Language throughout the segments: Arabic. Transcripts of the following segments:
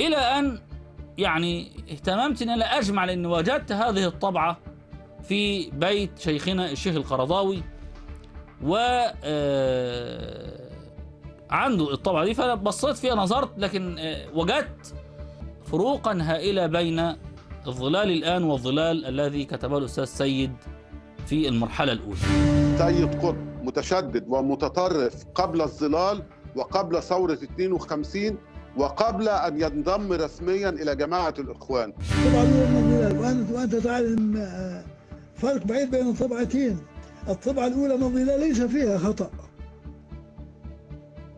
إلى أن يعني اهتممت أن أنا أجمع لأن وجدت هذه الطبعة في بيت شيخنا الشيخ القرضاوي و آه، عنده الطبعة دي. فأنا بصيت فيها نظرت لكن آه، وجدت فروقا هائلة بين الظلال الآن والظلال الذي كتبه الأستاذ سيد في المرحلة الأولى. سيد قطب متشدد ومتطرف قبل الظلال وقبل ثورة 52 وقبل أن ينضم رسميا إلى جماعة الإخوان. وأنت, تعلم آه، فرق بعيد بين الطبعتين. الطبعة الأولى الظلال ليس فيها خطأ.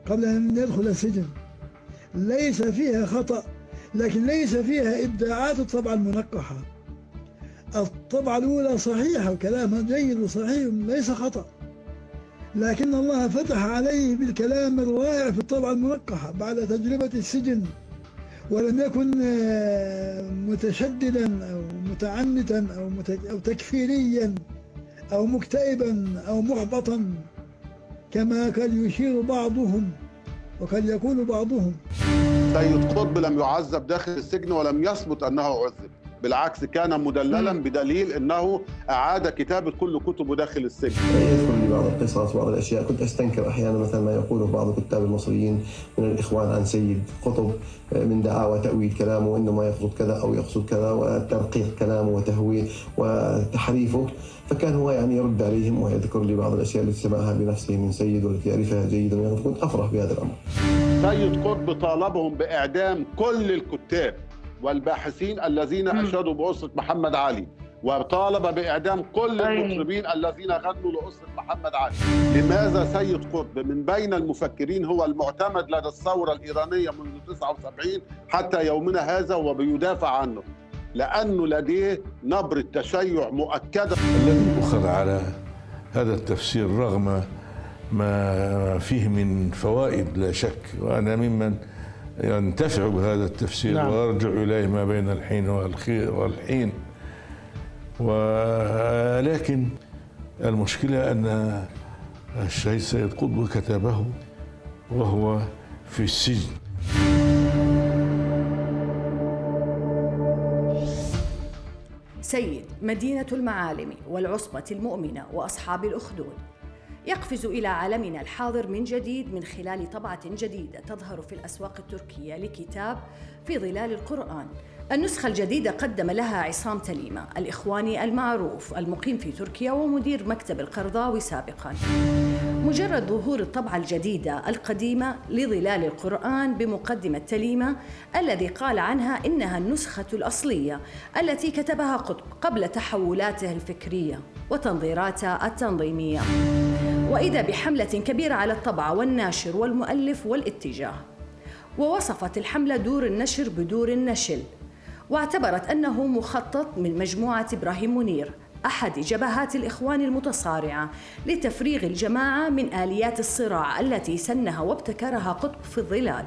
قبل أن يدخل السجن. ليس فيها خطأ لكن ليس فيها إبداعات الطبعة المنقحة. الطبعة الأولى صحيحة وكلامها جيد وصحيح ليس خطأ. لكن الله فتح عليه بالكلام الرائع في الطبعة المنقحة بعد تجربة السجن ولم يكن آه، متشددا أو متعنتا أو, أو تكفيريا أو مكتئبا أو محبطا كما كان يشير بعضهم وقد يقول بعضهم. سيد قطب لم يعذب داخل السجن ولم يثبت أنه عذب. بالعكس كان مدللا بدليل إنه أعاد كتابه كل كتبه داخل السجن. يذكر لي بعض القصص وبعض الأشياء. كنت أستنكر أحيانا مثلا ما يقوله بعض الكتاب المصريين من الإخوان عن سيد قطب من دعاوى تأويل كلامه إنه ما يقصد كذا أو يقصد كذا وترقيق كلامه وتهويل وتحريفه. فكان هو يعني يرد عليهم ويذكر لي بعض الأشياء التي سمعها بنفسه من سيد والتي يعرفها جيدا. كنت أفرح بهذا الأمر. سيد قطب طالبهم بإعدام كل الكتاب. والباحثين الذين اشادوا بأسرة محمد علي وطالب بإعدام كل المطربين الذين غنوا لأسرة محمد علي. لماذا سيد قطب من بين المفكرين هو المعتمد لدى الثورة الإيرانية منذ 79 حتى يومنا هذا وبيدافع عنه؟ لأنه لديه نبره تشيع مؤكدة. الذي أخذ على هذا التفسير رغم ما فيه من فوائد لا شك وأنا ممن ينتفع بهذا التفسير نعم. ويرجع إليه ما بين الحين والحين. ولكن المشكلة أن الشهيد سيد قطب كتبه وهو في السجن. سيد مدينة المعالم والعصبة المؤمنة وأصحاب الأخدود. يقفز إلى عالمنا الحاضر من جديد من خلال طبعة جديدة تظهر في الأسواق التركية لكتاب في ظلال القرآن. النسخة الجديدة قدم لها عصام تليمة الإخواني المعروف المقيم في تركيا ومدير مكتب القرضاوي سابقا. مجرد ظهور الطبعة الجديدة القديمة لظلال القرآن بمقدمة تليمة الذي قال عنها إنها النسخة الأصلية التي كتبها قطب قبل تحولاته الفكرية وتنظيراته التنظيمية. وإذا بحملة كبيرة على الطبعة والناشر والمؤلف والاتجاه. ووصفت الحملة دور النشر بدور النشل. واعتبرت أنه مخطط من مجموعة إبراهيم منير أحد جبهات الإخوان المتصارعة لتفريغ الجماعة من آليات الصراع التي سنها وابتكرها قطب في الظلال.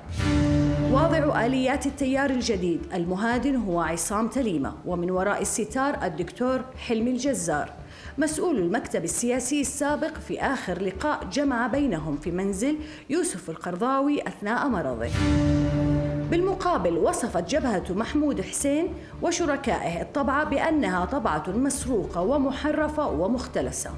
واضع آليات التيار الجديد المهادن هو عصام تليمة ومن وراء الستار الدكتور حلمي الجزار. مسؤول المكتب السياسي السابق في آخر لقاء جمع بينهم في منزل يوسف القرضاوي أثناء مرضه. بالمقابل وصفت جبهة محمود حسين وشركائه الطبعة بأنها طبعة مسروقة ومحرفة ومختلسة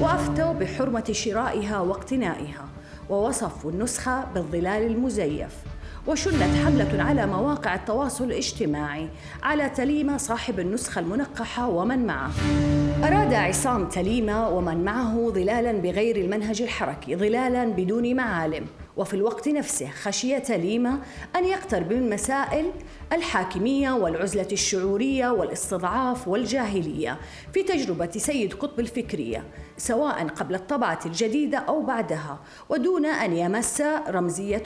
وأفتوا بحرمة شرائها واقتنائها ووصفوا النسخة بالظلال المزيف. وشنت حملة على مواقع التواصل الاجتماعي على تليمة صاحب النسخة المنقحة ومن معه. أراد عصام تليمة ومن معه ظلالا بغير المنهج الحركي ظلالا بدون معالم. وفي الوقت نفسه خشي تليمة أن يقترب من مسائل الحاكمية والعزلة الشعورية والاستضعاف والجاهلية في تجربة سيد قطب الفكرية. سواء قبل الطبعة الجديدة أو بعدها ودون أن يمس رمزية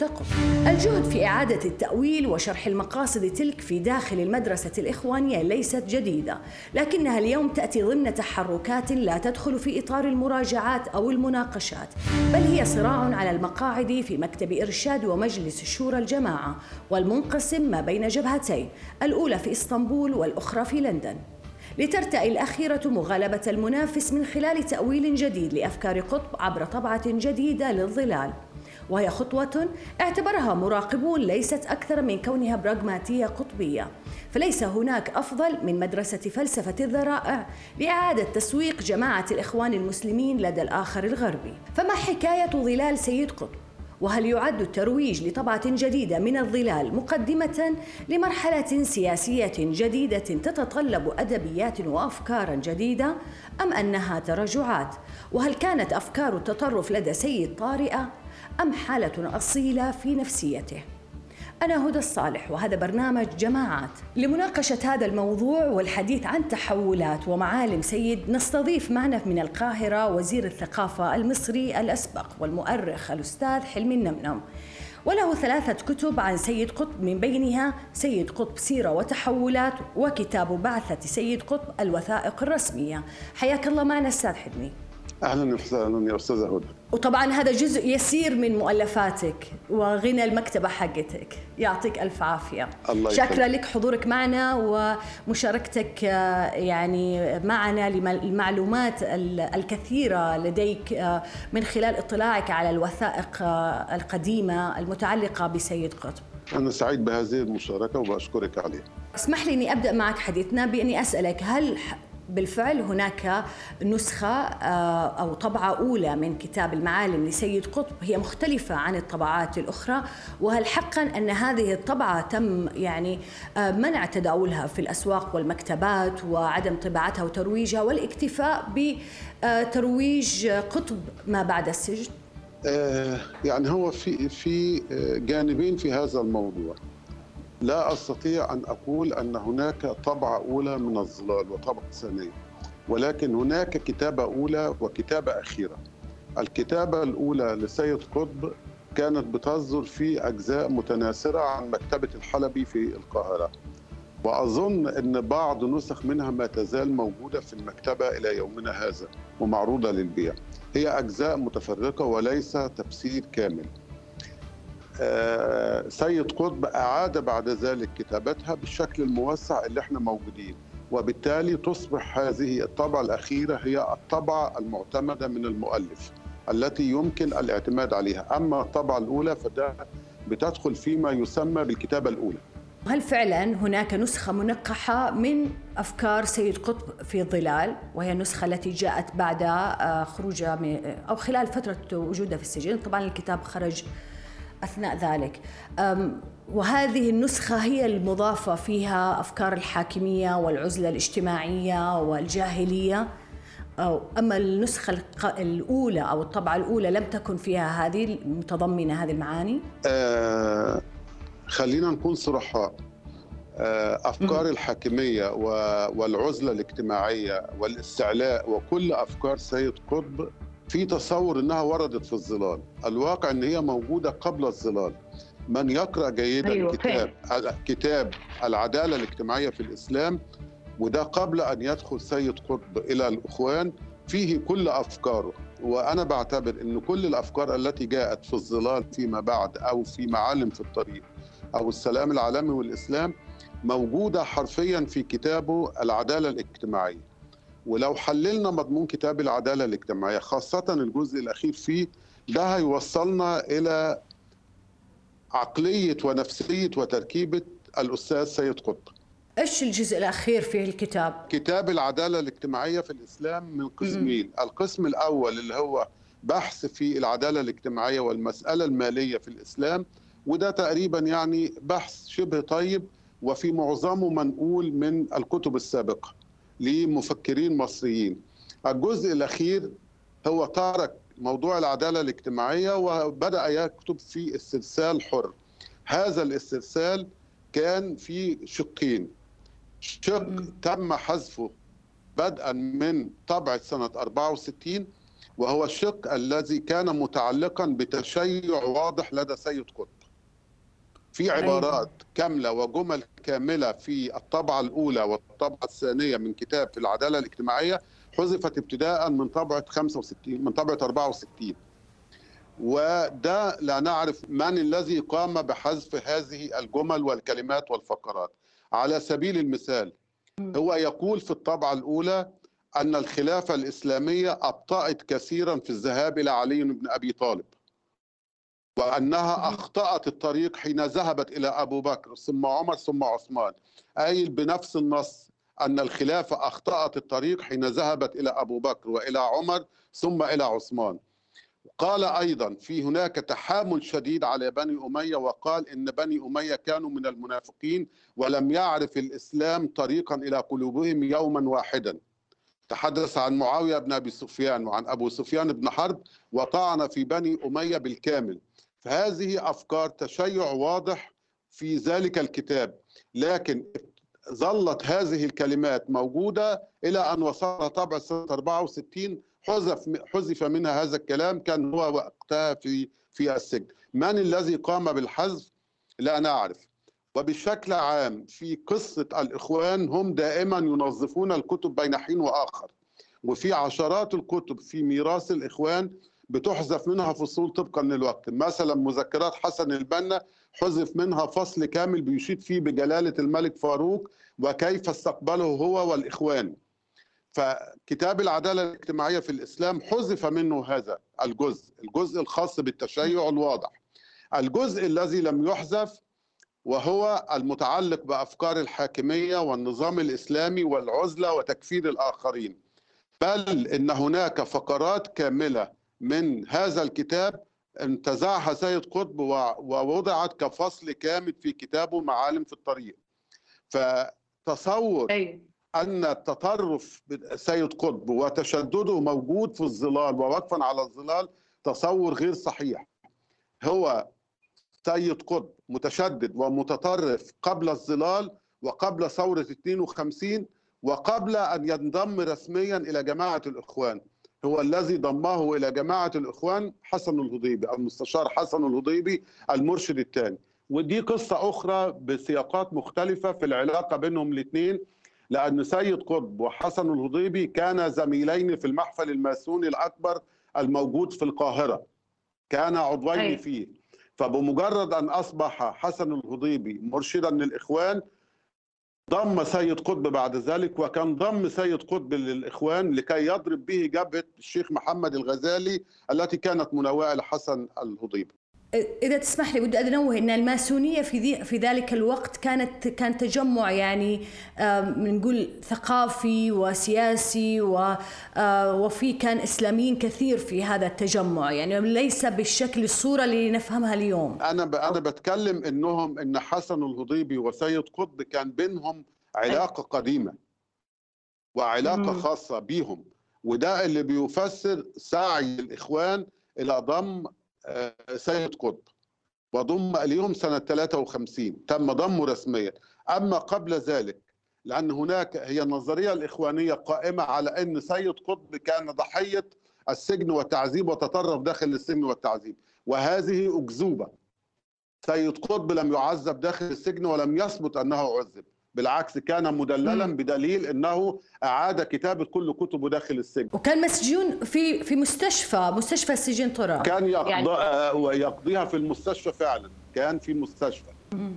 الجهد في إعادة التأويل وشرح المقاصد تلك في داخل المدرسة الإخوانية ليست جديدة لكنها اليوم تأتي ضمن تحركات لا تدخل في إطار المراجعات أو المناقشات بل هي صراع على المقاعد في مكتب إرشاد ومجلس شورى الجماعة والمنقسم ما بين جبهتين الأولى في إسطنبول والأخرى في لندن. لترتئي الأخيرة مغالبة المنافس من خلال تأويل جديد لأفكار قطب عبر طبعة جديدة للظلال وهي خطوة اعتبرها مراقبون ليست أكثر من كونها براغماتية قطبية فليس هناك أفضل من مدرسة فلسفة الذرائع لإعادة تسويق جماعة الإخوان المسلمين لدى الآخر الغربي فما حكاية ظلال سيد قطب؟ وهل يعد الترويج لطبعة جديدة من الظلال مقدمة لمرحلة سياسية جديدة تتطلب أدبيات وأفكارا جديدة أم أنها تراجعات؟ وهل كانت أفكار التطرف لدى سيد طارئة أم حالة أصيلة في نفسيته؟ أنا هدى الصالح وهذا برنامج جماعات لمناقشة هذا الموضوع والحديث عن تحولات ومعالم سيد نستضيف معنا من القاهرة وزير الثقافة المصري الأسبق والمؤرخ الأستاذ حلمي النمنم. وله ثلاثة كتب عن سيد قطب من بينها سيد قطب سيرة وتحولات وكتاب بعثة سيد قطب الوثائق الرسمية. حياك الله معنا أستاذ حلمي. أهلا وسهلا يا استاذه هدى وطبعا هذا جزء يسير من مؤلفاتك وغنى المكتبة حقتك. يعطيك ألف عافية. الله شكرا لك حضورك معنا ومشاركتك آه، يعني معنا للمعلومات الكثيرة لديك آه، من خلال اطلاعك على الوثائق آه، القديمة المتعلقة بسيد قطب. أنا سعيد بهذه المشاركة وبشكرك عليها. اسمح لي أني أبدأ معك حديثنا بأني أسألك هل بالفعل هناك نسخة آه، أو طبعة أولى من كتاب المعالم لسيد قطب هي مختلفة عن الطبعات الأخرى وهل حقا أن هذه الطبعة تم يعني آه، منع تداولها في الأسواق والمكتبات وعدم طباعتها وترويجها والاكتفاء بترويج قطب ما بعد السجن؟ آه، يعني هو في في جانبين في هذا الموضوع لا أستطيع أن أقول أن هناك طبعة أولى من الظلال وطبعة ثانية ولكن هناك كتابة أولى وكتابة أخيرة. الكتابة الأولى لسيد قطب كانت بتصدر في أجزاء متناثرة عن مكتبة الحلبي في القاهرة. وأظن إن بعض نسخ منها ما تزال موجودة في المكتبة إلى يومنا هذا ومعروضة للبيع. هي أجزاء متفرقة وليس تفسير كامل. سيد قطب أعاد بعد ذلك كتابتها بالشكل الموسع اللي إحنا موجودين وبالتالي تصبح هذه الطبعة الأخيرة هي الطبعة المعتمدة من المؤلف التي يمكن الاعتماد عليها. أما الطبعة الأولى فده بتدخل فيما يسمى بالكتابة الأولى. هل فعلا هناك نسخة منقحة من أفكار سيد قطب في الظلال وهي النسخة التي جاءت بعد آه، خروجها أو خلال فترة وجودها في السجن؟ طبعا الكتاب خرج أثناء ذلك. وهذه النسخة هي المضافة فيها أفكار الحاكمية والعزلة الاجتماعية والجاهلية. أما النسخة الأولى أو الطبعة الأولى لم تكن فيها هذه متضمنه هذه المعاني. آه خلينا نكون صرحاء آه أفكار م. الحاكمية والعزلة الاجتماعية والاستعلاء وكل أفكار سيد قطب في تصور إنها وردت في الظلال. الواقع إن هي موجودة قبل الظلال. من يقرأ جيدا أيوة كتاب كتاب العدالة الاجتماعية في الإسلام وده قبل أن يدخل سيد قطب إلى الأخوان فيه كل أفكاره. وأنا بعتبر إن كل الأفكار التي جاءت في الظلال فيما بعد أو في معالم في الطريق أو السلام العالمي والإسلام موجودة حرفيا في كتابه العدالة الاجتماعية. ولو حللنا مضمون كتاب العدالة الاجتماعية خاصة الجزء الأخير فيه ده هيوصلنا إلى عقلية ونفسية وتركيبة الأستاذ سيد قطب. إيش الجزء الأخير في الكتاب؟ كتاب العدالة الاجتماعية في الإسلام من قسمين، القسم الأول اللي هو بحث في العدالة الاجتماعية والمسألة المالية في الإسلام وده تقريبا يعني بحث شبه طيب وفي معظمه منقول من الكتب السابقة. لمفكرين مصريين. الجزء الأخير هو ترك موضوع العدالة الاجتماعية وبدأ يكتب في استرسال حر. هذا الاسترسال كان في شقين. شق تم حذفه بدءا من طبعة سنة 64 وهو الشق الذي كان متعلقا بتشيع واضح لدى سيد قطب. في عبارات كاملة وجمل كاملة في الطبعة الأولى والطبعة الثانية من كتاب في العدالة الاجتماعية حذفت ابتداء من طبعة 65 من طبعة 64 وده لا نعرف من الذي قام بحذف هذه الجمل والكلمات والفقرات. على سبيل المثال هو يقول في الطبعة الأولى أن الخلافة الإسلامية أبطأت كثيرا في الذهاب إلى علي بن أبي طالب. وأنها أخطأت الطريق حين ذهبت إلى أبو بكر ثم عمر ثم عثمان. أي بنفس النص أن الخلافة أخطأت الطريق حين ذهبت إلى أبو بكر وإلى عمر ثم إلى عثمان. قال أيضا في هناك تحامل شديد على بني أمية وقال إن بني أمية كانوا من المنافقين ولم يعرف الإسلام طريقا إلى قلوبهم يوما واحدا. تحدث عن معاوية بن أبي سفيان وعن أبو سفيان بن حرب وطعن في بني أمية بالكامل. فهذه أفكار تشيع واضح في ذلك الكتاب لكن ظلت هذه الكلمات موجودة إلى أن وصل طبع سنة 64 حذف حذف منها هذا الكلام كان هو وقتها في في السجن. من الذي قام بالحذف؟ لا نعرف وبشكل عام في قصة الإخوان هم دائما ينظفون الكتب بين حين وآخر وفي عشرات الكتب في ميراث الإخوان بتحذف منها فصول طبقا للوقت. مثلا مذكرات حسن البنا حذف منها فصل كامل بيشيد فيه بجلالة الملك فاروق وكيف استقبله هو والإخوان. فكتاب العدالة الاجتماعية في الإسلام حذف منه هذا الجزء الجزء الخاص بالتشيع الواضح. الجزء الذي لم يحذف وهو المتعلق بأفكار الحاكمية والنظام الإسلامي والعزلة وتكفير الآخرين. بل إن هناك فقرات كاملة من هذا الكتاب انتزعها سيد قطب ووضعت كفصل كامل في كتابه معالم في الطريق. فتصور أي. أن التطرف سيد قطب وتشدده موجود في الظلال ووقفا على الظلال تصور غير صحيح. هو سيد قطب متشدد ومتطرف قبل الظلال وقبل ثورة 52 وقبل أن ينضم رسميا إلى جماعة الإخوان. هو الذي ضمه إلى جماعة الإخوان حسن الهضيبي المستشار حسن الهضيبي المرشد الثاني. ودي قصة أخرى بسياقات مختلفة في العلاقة بينهم الاثنين لأن سيد قطب وحسن الهضيبي كانا زميلين في المحفل الماسوني الأكبر الموجود في القاهرة. كان عضوين أي. فيه. فبمجرد أن أصبح حسن الهضيبي مرشدا للإخوان ضم سيد قطب بعد ذلك وكان ضم سيد قطب للإخوان لكي يضرب به جبهة الشيخ محمد الغزالي التي كانت مناوئة لحسن الهضيبي. إذا تسمح لي بدي أنوه إن الماسونية في في ذلك الوقت كانت كان تجمع يعني نقول ثقافي وسياسي وفي كان إسلاميين كثير في هذا التجمع. يعني ليس بالشكل الصورة اللي نفهمها اليوم. أنا أنا بتكلم إنهم إن حسن الهضيبي وسيد قطب كان بينهم علاقة قديمة وعلاقة خاصة بيهم وده اللي بيفسر سعي الإخوان إلى ضم سيد قطب. وضم اليهم سنة 53 تم ضمه رسميا. أما قبل ذلك لأن هناك هي النظرية الإخوانية قائمة على أن سيد قطب كان ضحية السجن والتعذيب وتطرف داخل السجن والتعذيب. وهذه أكذوبة. سيد قطب لم يعذب داخل السجن ولم يثبت أنه عذب. بالعكس كان مدللا بدليل إنه أعاد كتابة كل كتبه داخل السجن. وكان مسجون في في مستشفى مستشفى السجن ترى. كان يقضى يعني... آه، يقضيها في المستشفى فعلا. كان في مستشفى.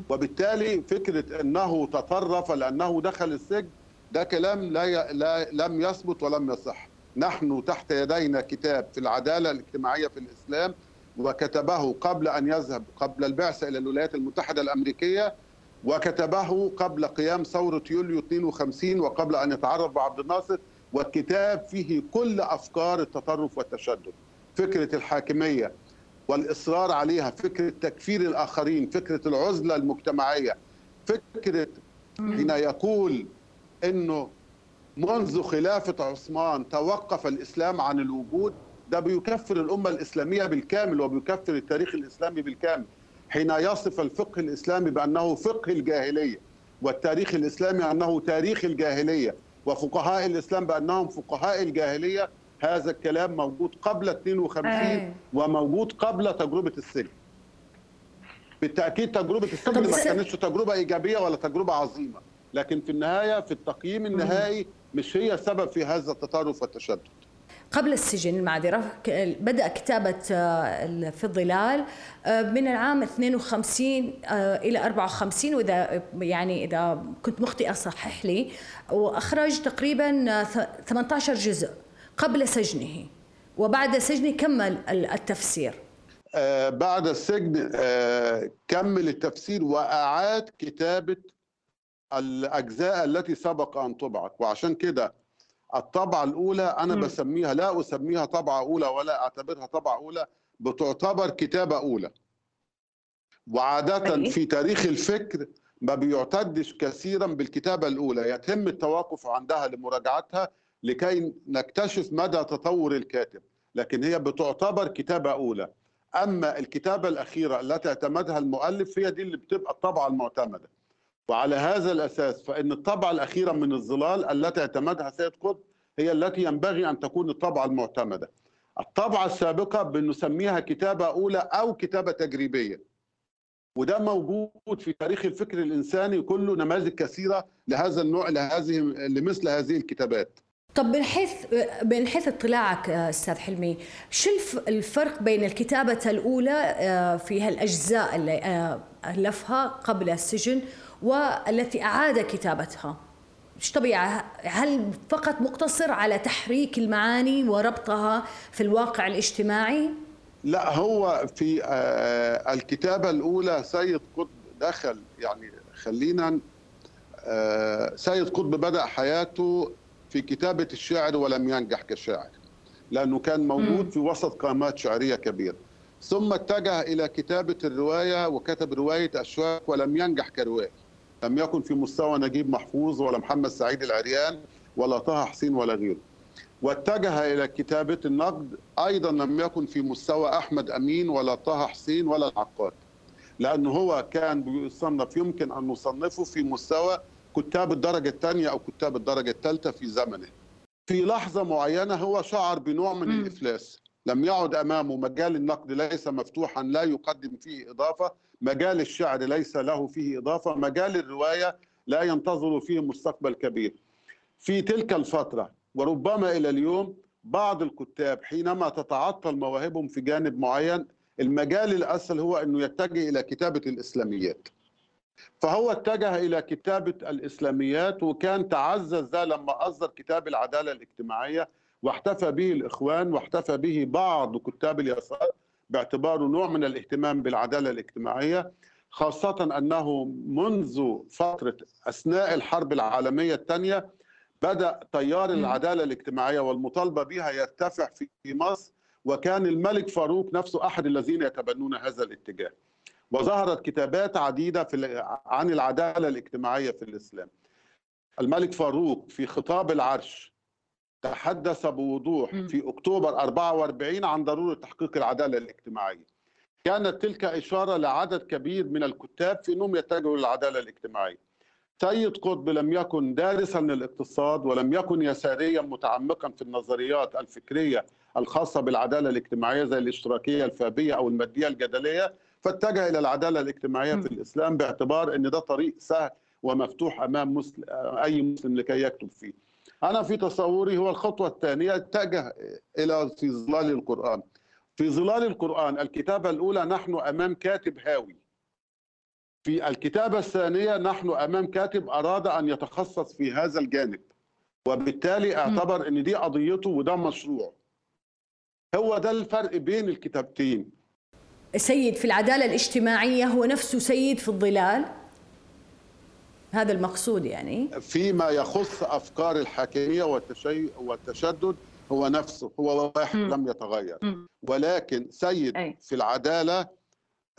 وبالتالي فكرة إنه تطرف لأنه دخل السجن ده كلام لا, لا لم يثبت ولم يصح. نحن تحت يدينا كتاب في العدالة الاجتماعية في الإسلام وكتبه قبل أن يذهب قبل البعثة إلى الولايات المتحدة الأمريكية وكتبه قبل قيام ثورة يوليو 52 وقبل أن يتعرف بعبد الناصر والكتاب فيه كل أفكار التطرف والتشدد. فكرة الحاكمية والإصرار عليها فكرة تكفير الآخرين فكرة العزلة المجتمعية فكرة حين يقول أنه منذ خلافة عثمان توقف الإسلام عن الوجود ده بيكفر الأمة الإسلامية بالكامل وبيكفر التاريخ الإسلامي بالكامل. حين يصف الفقه الإسلامي بأنه فقه الجاهلية والتاريخ الإسلامي أنه تاريخ الجاهلية وفقهاء الإسلام بأنهم فقهاء الجاهلية هذا الكلام موجود قبل 52 أي. وموجود قبل تجربة السجن. بالتأكيد تجربة السجن ما كانتش تجربة إيجابية ولا تجربة عظيمة لكن في النهاية في التقييم النهائي مش هي السبب في هذا التطرف والتشدد. قبل السجن المعذرة بدأ كتابة آه، في الظلال آه، من العام 52 آه، إلى 54 وإذا يعني إذا كنت مخطئة صحح لي وأخرج تقريبا 18 جزء قبل سجنه وبعد سجنه كمل التفسير. بعد السجن كمل التفسير وأعاد كتابة الأجزاء التي سبق أن طبعت وعشان كده الطبعة الأولى أنا م. بسميها لا أسميها طبعة أولى ولا أعتبرها طبعة أولى بتعتبر كتابة أولى وعادة أيه؟ في تاريخ الفكر ما بيعتدش كثيرا بالكتابة الأولى يتم التوقف عندها لمراجعتها لكي نكتشف مدى تطور الكاتب لكن هي بتعتبر كتابة أولى أما الكتابة الأخيرة التي اعتمدها المؤلف هي دي اللي بتبقى الطبعة المعتمدة وعلى هذا الأساس فإن الطبعة الأخيرة من الظلال التي اعتمدها سيد قطب هي التي ينبغي أن تكون الطبعة المعتمدة. الطبعة السابقة بنسميها كتابة أولى أو كتابة تجريبية. وده موجود في تاريخ الفكر الإنساني كله نماذج كثيرة لهذا النوع لهذه لمثل هذه الكتابات. طب من حيث من حيث اطلاعك أستاذ حلمي شو الفرق بين الكتابة الأولى آه، في هالأجزاء اللي آه، ألفها قبل السجن والتي أعاد كتابتها. إيش طبيعة؟ هل فقط مقتصر على تحريك المعاني وربطها في الواقع الاجتماعي؟ لا هو في آه، الكتابة الأولى سيد قطب دخل يعني خلينا سيد قطب بدأ حياته في كتابة الشعر ولم ينجح كشاعر لأنه كان موجود في وسط قامات شعرية كبيرة. ثم اتجه إلى كتابة الرواية وكتب رواية أشواك ولم ينجح كروائي لم يكن في مستوى نجيب محفوظ ولا محمد سعيد العريان ولا طه حسين ولا غيره. واتجه إلى كتابة النقد أيضا لم يكن في مستوى أحمد أمين ولا طه حسين ولا العقاد. لأنه هو كان بيصنف يمكن أن نصنفه في مستوى كتاب الدرجة الثانية أو كتاب الدرجة الثالثة في زمنه. في لحظة معينة هو شعر بنوع من. الإفلاس. لم يعد أمامه مجال النقد ليس مفتوحا لا يقدم فيه إضافة. مجال الشعر ليس له فيه إضافة. مجال الرواية لا ينتظر فيه مستقبل كبير. في تلك الفترة وربما إلى اليوم بعض الكتاب حينما تتعطل مواهبهم في جانب معين المجال الأسهل هو أنه يتجه إلى كتابة الإسلاميات. فهو اتجه إلى كتابة الإسلاميات وكان تعزز ده لما أصدر كتاب العدالة الاجتماعية. واحتفى به الإخوان واحتفى به بعض كتاب اليسار باعتباره نوع من الاهتمام بالعدالة الاجتماعية خاصة أنه منذ فترة أثناء الحرب العالمية الثانية بدأ تيار العدالة الاجتماعية والمطالبة بها يرتفع في مصر وكان الملك فاروق نفسه أحد الذين يتبنون هذا الاتجاه. وظهرت كتابات عديدة في عن العدالة الاجتماعية في الإسلام. الملك فاروق في خطاب العرش تحدث بوضوح في أكتوبر 44 عن ضرورة تحقيق العدالة الاجتماعية. كانت تلك إشارة لعدد كبير من الكتاب في أنهم يتجهوا للعدالة الاجتماعية. سيد قطب لم يكن دارسا للاقتصاد ولم يكن يساريا متعمقا في النظريات الفكرية الخاصة بالعدالة الاجتماعية زي الاشتراكية الفابية أو المادية الجدلية فاتجه إلى العدالة الاجتماعية في الإسلام باعتبار إن ده طريق سهل ومفتوح أمام مسلم أي مسلم لكي يكتب فيه. أنا في تصوري هو الخطوة الثانية اتجه إلى في ظلال القرآن. في ظلال القرآن الكتابة الأولى نحن أمام كاتب هاوي. في الكتابة الثانية نحن أمام كاتب أراد أن يتخصص في هذا الجانب. وبالتالي أعتبر إن دي قضيته وده مشروع. هو ده الفرق بين الكتابتين. سيد في العدالة الاجتماعية هو نفسه سيد في الظلال هذا المقصود يعني فيما يخص أفكار الحاكمية والتشي... والتشدد هو نفسه هو واحد م. لم يتغير م. ولكن سيد أي. في العدالة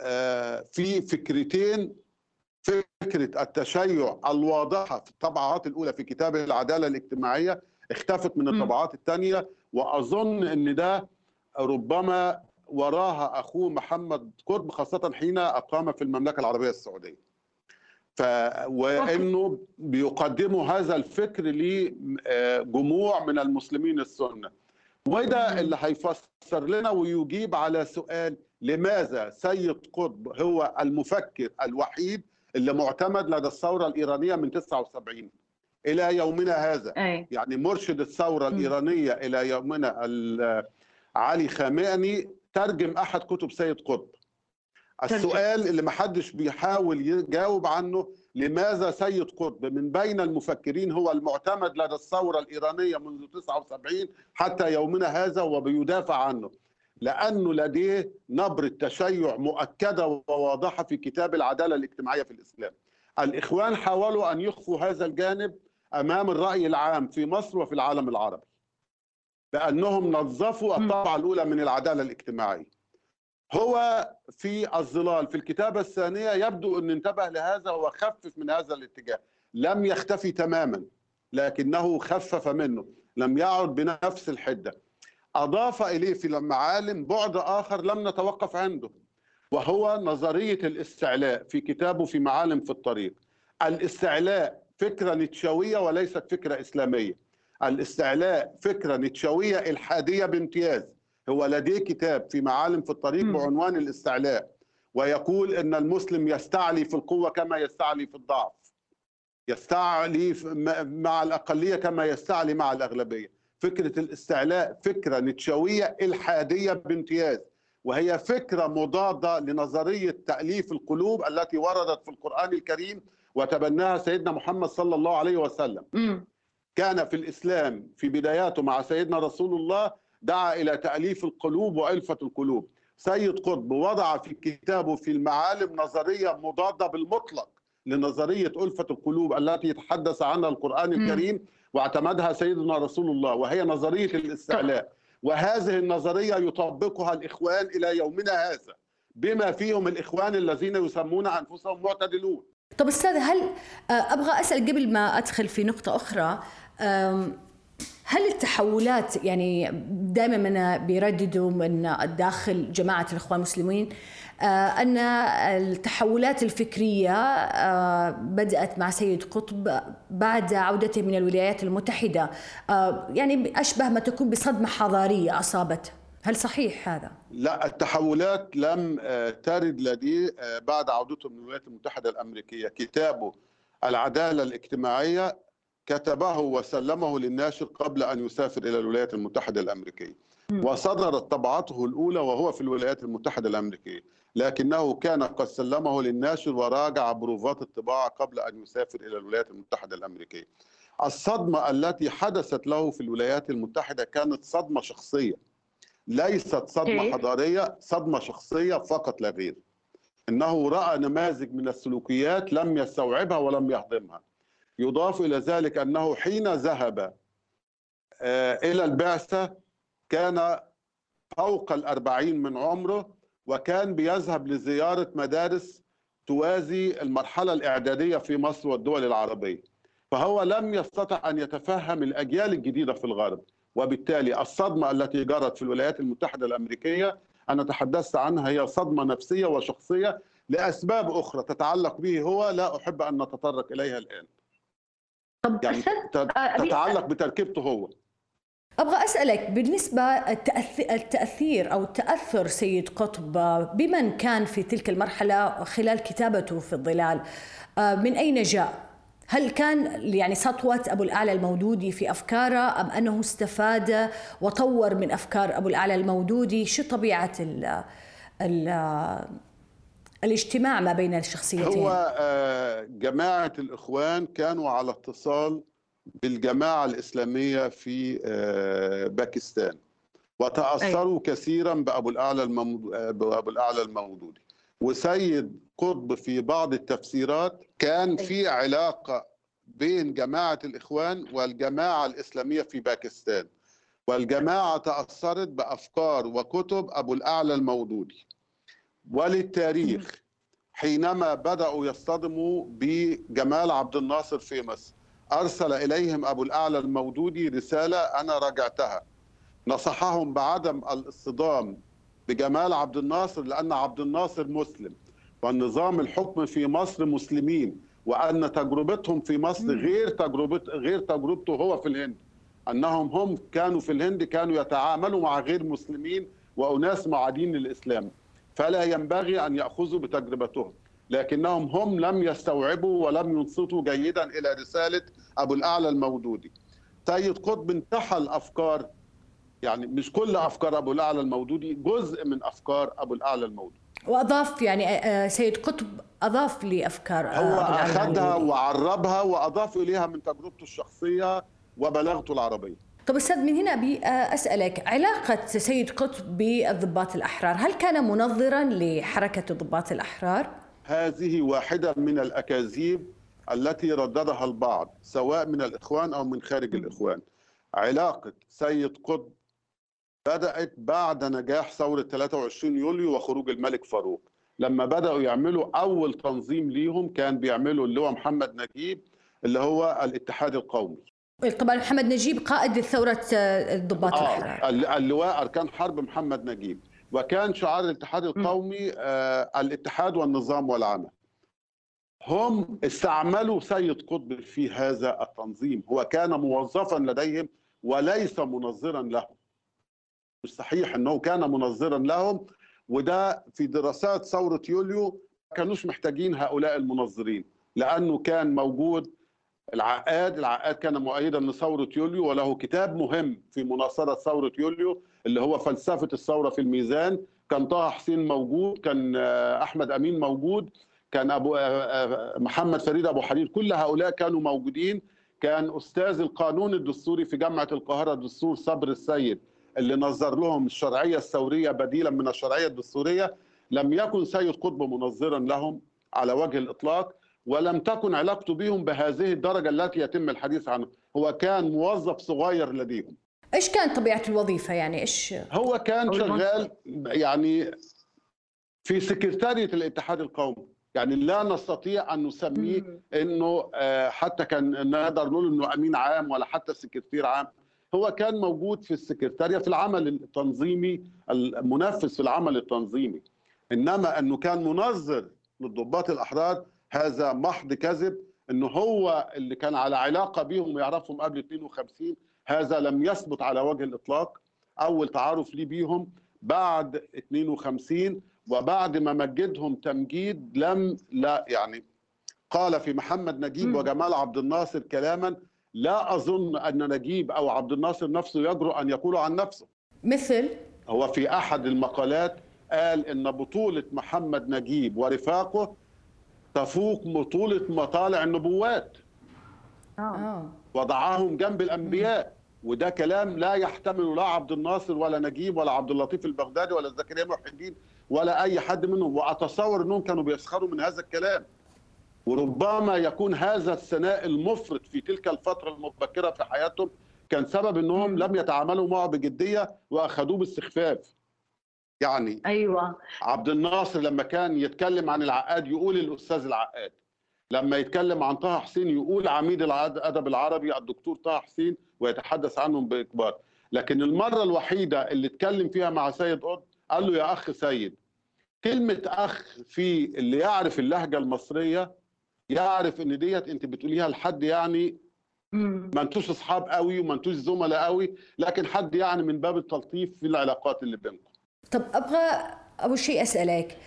آه في فكرتين فكرة التشيع الواضحة في الطبعات الأولى في كتاب العدالة الاجتماعية اختفت من الطبعات الثانية وأظن أن ده ربما وراها أخوه محمد قطب خاصة حين أقام في المملكة العربية السعودية. ف وإنه بيقدموا هذا الفكر لجموع من المسلمين السنة. وده اللي هيفسر لنا ويجيب على سؤال لماذا سيد قطب هو المفكر الوحيد اللي معتمد لدى الثورة الإيرانية من 79 إلى يومنا هذا أي. يعني مرشد الثورة الإيرانية إلى يومنا علي خامنئي ترجم أحد كتب سيد قطب السؤال اللي ما حدش بيحاول يجاوب عنه لماذا سيد قطب من بين المفكرين هو المعتمد لدى الثورة الإيرانية منذ 79 حتى يومنا هذا وبيدافع عنه؟ لأنه لديه نبرة تشيع مؤكدة وواضحة في كتاب العدالة الاجتماعية في الإسلام. الإخوان حاولوا أن يخفوا هذا الجانب أمام الرأي العام في مصر وفي العالم العربي بأنهم نظفوا الطبعة الأولى من العدالة الاجتماعية. هو في الظلال في الكتابة الثانية يبدو أن انتبه لهذا وخفف من هذا الاتجاه. لم يختفي تماما لكنه خفف منه لم يعد بنفس الحدة. أضاف إليه في المعالم بعد آخر لم نتوقف عنده وهو نظرية الاستعلاء في كتابه في معالم في الطريق. الاستعلاء فكرة نيتشاوية وليست فكرة إسلامية. الاستعلاء فكرة نيتشاوية إلحادية بامتياز. هو لديه كتاب في معالم في الطريق بعنوان الاستعلاء ويقول إن المسلم يستعلي في القوة كما يستعلي في الضعف. يستعلي مع الأقلية كما يستعلي مع الأغلبية. فكرة الاستعلاء فكرة نتشويه إلحادية بامتياز وهي فكرة مضادة لنظرية تأليف القلوب التي وردت في القرآن الكريم وتبناها سيدنا محمد صلى الله عليه وسلم. كان في الإسلام في بداياته مع سيدنا رسول الله دعا إلى تأليف القلوب وألفة القلوب. سيد قطب وضع في كتابه في المعالم نظرية مضادة بالمطلق لنظرية ألفة القلوب التي يتحدث عنها القرآن الكريم واعتمدها سيدنا رسول الله وهي نظرية الاستعلاء. وهذه النظرية يطبقها الإخوان إلى يومنا هذا بما فيهم الإخوان الذين يسمون أنفسهم معتدلون. طب أستاذ هل آه، أبغى أسأل قبل ما أدخل في نقطة أخرى هل التحولات يعني دائما من بيرددوا من داخل جماعة الإخوان المسلمين آه، أن التحولات الفكرية آه، بدأت مع سيد قطب بعد عودته من الولايات المتحدة آه، يعني أشبه ما تكون بصدمة حضارية اصابته هل صحيح هذا؟ لا التحولات لم ترد لديه بعد عودته من الولايات المتحدة الأمريكية كتابه العدالة الاجتماعية كتبه وسلمه للناشر قبل أن يسافر إلى الولايات المتحدة الأمريكية. وصدرت طبعته الأولى وهو في الولايات المتحدة الأمريكية. لكنه كان قد سلمه للناشر وراجع بروفات الطباعة قبل أن يسافر إلى الولايات المتحدة الأمريكية. الصدمة التي حدثت له في الولايات المتحدة كانت صدمة شخصية. ليست صدمة؟ حضارية صدمة شخصية فقط لا غير. إنه رأى نماذج من السلوكيات لم يستوعبها ولم يهضمها. يضاف إلى ذلك أنه حين ذهب آه، إلى البعثة كان فوق الأربعين من عمره وكان بيذهب لزيارة مدارس توازي المرحلة الإعدادية في مصر والدول العربية. فهو لم يستطع أن يتفهم الأجيال الجديدة في الغرب وبالتالي الصدمة التي جرت في الولايات المتحدة الأمريكية أنا تحدثت عنها هي صدمة نفسية وشخصية لأسباب أخرى تتعلق به هو لا أحب أن نتطرق إليها الآن. طب يعني آه، تتعلق بتركيبته هو. أبغى أسألك بالنسبة التأثير أو تاثر سيد قطب بمن كان في تلك المرحلة خلال كتابته في الظلال؟ آه، من أين جاء؟ هل كان يعني سطوة أبو الأعلى المودودي في أفكاره أم أنه استفاد وطور من أفكار أبو الأعلى المودودي؟ شو طبيعة ال ال الاجتماع ما بين الشخصيتين هو آه، جماعة الإخوان كانوا على اتصال بالجماعة الإسلامية في آه، باكستان وتأثروا أي. كثيرا بأبو الأعلى. آه، بأبو الأعلى المودودي وسيد قطب في بعض التفسيرات كان في علاقة بين جماعة الإخوان والجماعة الإسلامية في باكستان والجماعة تأثرت بأفكار وكتب أبو الأعلى المودودي وللتاريخ حينما بدأوا يصطدموا بجمال عبد الناصر في مصر أرسل إليهم أبو الأعلى المودودي رسالة أنا راجعتها نصحهم بعدم الاصطدام بجمال عبد الناصر لأن عبد الناصر مسلم والنظام الحكم في مصر مسلمين وأن تجربتهم في مصر غير تجربة غير تجربته هو في الهند. أنهم هم كانوا في الهند كانوا يتعاملوا مع غير مسلمين وأناس معادين للإسلام. فلا ينبغي أن يأخذوا بتجربتهم. لكنهم هم لم يستوعبوا ولم ينصتوا جيدا إلى رسالة أبو الأعلى المودودي. سيد قطب انتحى الأفكار يعني مش كل أفكار أبو الأعلى المودودي جزء من أفكار أبو الأعلى المودودي. وأضاف يعني آه، سيد قطب أضاف لأفكار آه، هو أخذها وعربها وأضاف إليها من تجربته الشخصية وبلاغته العربية. طب أستاذ من هنا أبي أسألك علاقة سيد قطب بالضباط الأحرار، هل كان منظرا لحركة الضباط الأحرار؟ هذه واحدة من الأكاذيب التي رددها البعض سواء من الإخوان أو من خارج الإخوان. علاقة سيد قطب بدأت بعد نجاح ثورة 23 يوليو وخروج الملك فاروق. لما بدأوا يعملوا أول تنظيم ليهم كان بيعملوا اللي هو محمد نجيب اللي هو الاتحاد القومي. طبعا محمد نجيب قائد ثورة الضباط آه الأحرار اللواء أركان حرب محمد نجيب. وكان شعار الاتحاد القومي آه الاتحاد والنظام والعمل. هم استعملوا سيد قطب في هذا التنظيم. هو كان موظفا لديهم وليس منظرا لهم. مش صحيح أنه كان منظرا لهم. وده في دراسات ثورة يوليو كانوش محتاجين هؤلاء المنظرين لأنه كان موجود العقاد العقاد كان مؤيدا لثورة يوليو وله كتاب مهم في مناصرة ثورة يوليو اللي هو فلسفة الثورة في الميزان. كان طه حسين موجود كان أحمد أمين موجود كان أبو محمد فريد أبو حرير كل هؤلاء كانوا موجودين. كان أستاذ القانون الدستوري في جامعة القاهرة الدستور صبر السيد اللي نظر لهم الشرعية الثورية بديلا من الشرعية الدستورية. لم يكن سيد قطب منظرا لهم على وجه الإطلاق. ولم تكن علاقته بهم بهذه الدرجة التي يتم الحديث عنه هو كان موظف صغير لديهم. إيش كانت طبيعة الوظيفة يعني؟ إيش هو كان شغال يعني في سكرتارية الاتحاد القومي. يعني لا نستطيع أن نسميه إنه حتى كان نقدر نقول إنه أمين عام ولا حتى سكرتير عام. هو كان موجود في السكرتارية في العمل التنظيمي المنفذ في العمل التنظيمي. إنما أنه كان منظر للضباط الأحرار هذا محض كذب انه هو اللي كان على علاقة بهم ويعرفهم قبل 52 هذا لم يثبت على وجه الإطلاق. أول تعارف لي بيهم بعد 52 وبعد ما مجدهم تمجيد لم لا يعني قال في محمد نجيب وجمال عبد الناصر كلاما لا أظن أن نجيب أو عبد الناصر نفسه يجرؤ أن يقوله عن نفسه. مثل؟ هو في أحد المقالات قال إن بطولة محمد نجيب ورفاقه تفوق بطولة مطالع النبوات. آه. وضعهم جنب الأنبياء. وده كلام لا يحتمل لا عبد الناصر ولا نجيب ولا عبد اللطيف البغدادي ولا زكريا محي الدين ولا أي حد منهم. وأتصور أنهم كانوا بيسخروا من هذا الكلام. وربما يكون هذا الثناء المفرط في تلك الفترة المبكرة في حياتهم كان سبب أنهم لم يتعاملوا معه بجدية وأخذوه باستخفاف. يعني أيوه. عبد الناصر لما كان يتكلم عن العقاد يقول الأستاذ العقاد. لما يتكلم عن طه حسين يقول عميد الادب العربي الدكتور طه حسين ويتحدث عنهم باكبار لكن المرة الوحيدة اللي اتكلم فيها مع سيد قطب قال له يا أخ سيد كلمة أخ في اللي يعرف اللهجة المصرية يعرف إن ديت أنت بتقوليها لحد يعني ما أنتوش أصحاب قوي وما أنتوش زملاء قوي لكن حد يعني من باب التلطيف في العلاقات اللي بينكم. طب أبغى أول شيء أسألك.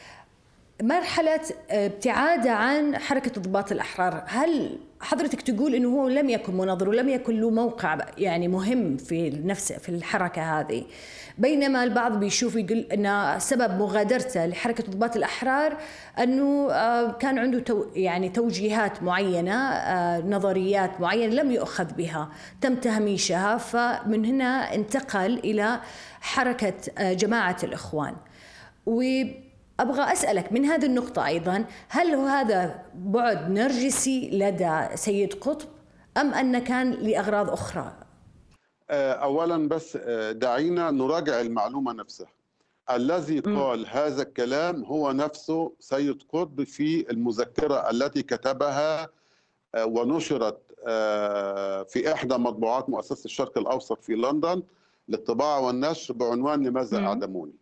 مرحلة ابتعاده عن حركة الضباط الأحرار. هل حضرتك تقول أنه هو لم يكن مناظر ولم يكن له موقع يعني مهم في نفس في الحركة هذه؟ بينما البعض بيشوف يقول أن سبب مغادرته لحركة الضباط الأحرار أنه كان عنده تو يعني توجيهات معينة نظريات معينة لم يؤخذ بها تم تهميشها فمن هنا انتقل إلى حركة جماعة الإخوان. و أبغى أسألك من هذه النقطة أيضا هل هذا بعد نرجسي لدى سيد قطب أم أن كان لأغراض أخرى؟ اولا بس دعينا نراجع المعلومة نفسها. الذي قال هذا الكلام هو نفسه سيد قطب في المذكرة التي كتبها ونشرت في إحدى مطبوعات مؤسسة الشرق الأوسط في لندن للطباعة والنشر بعنوان لماذا أعدموني.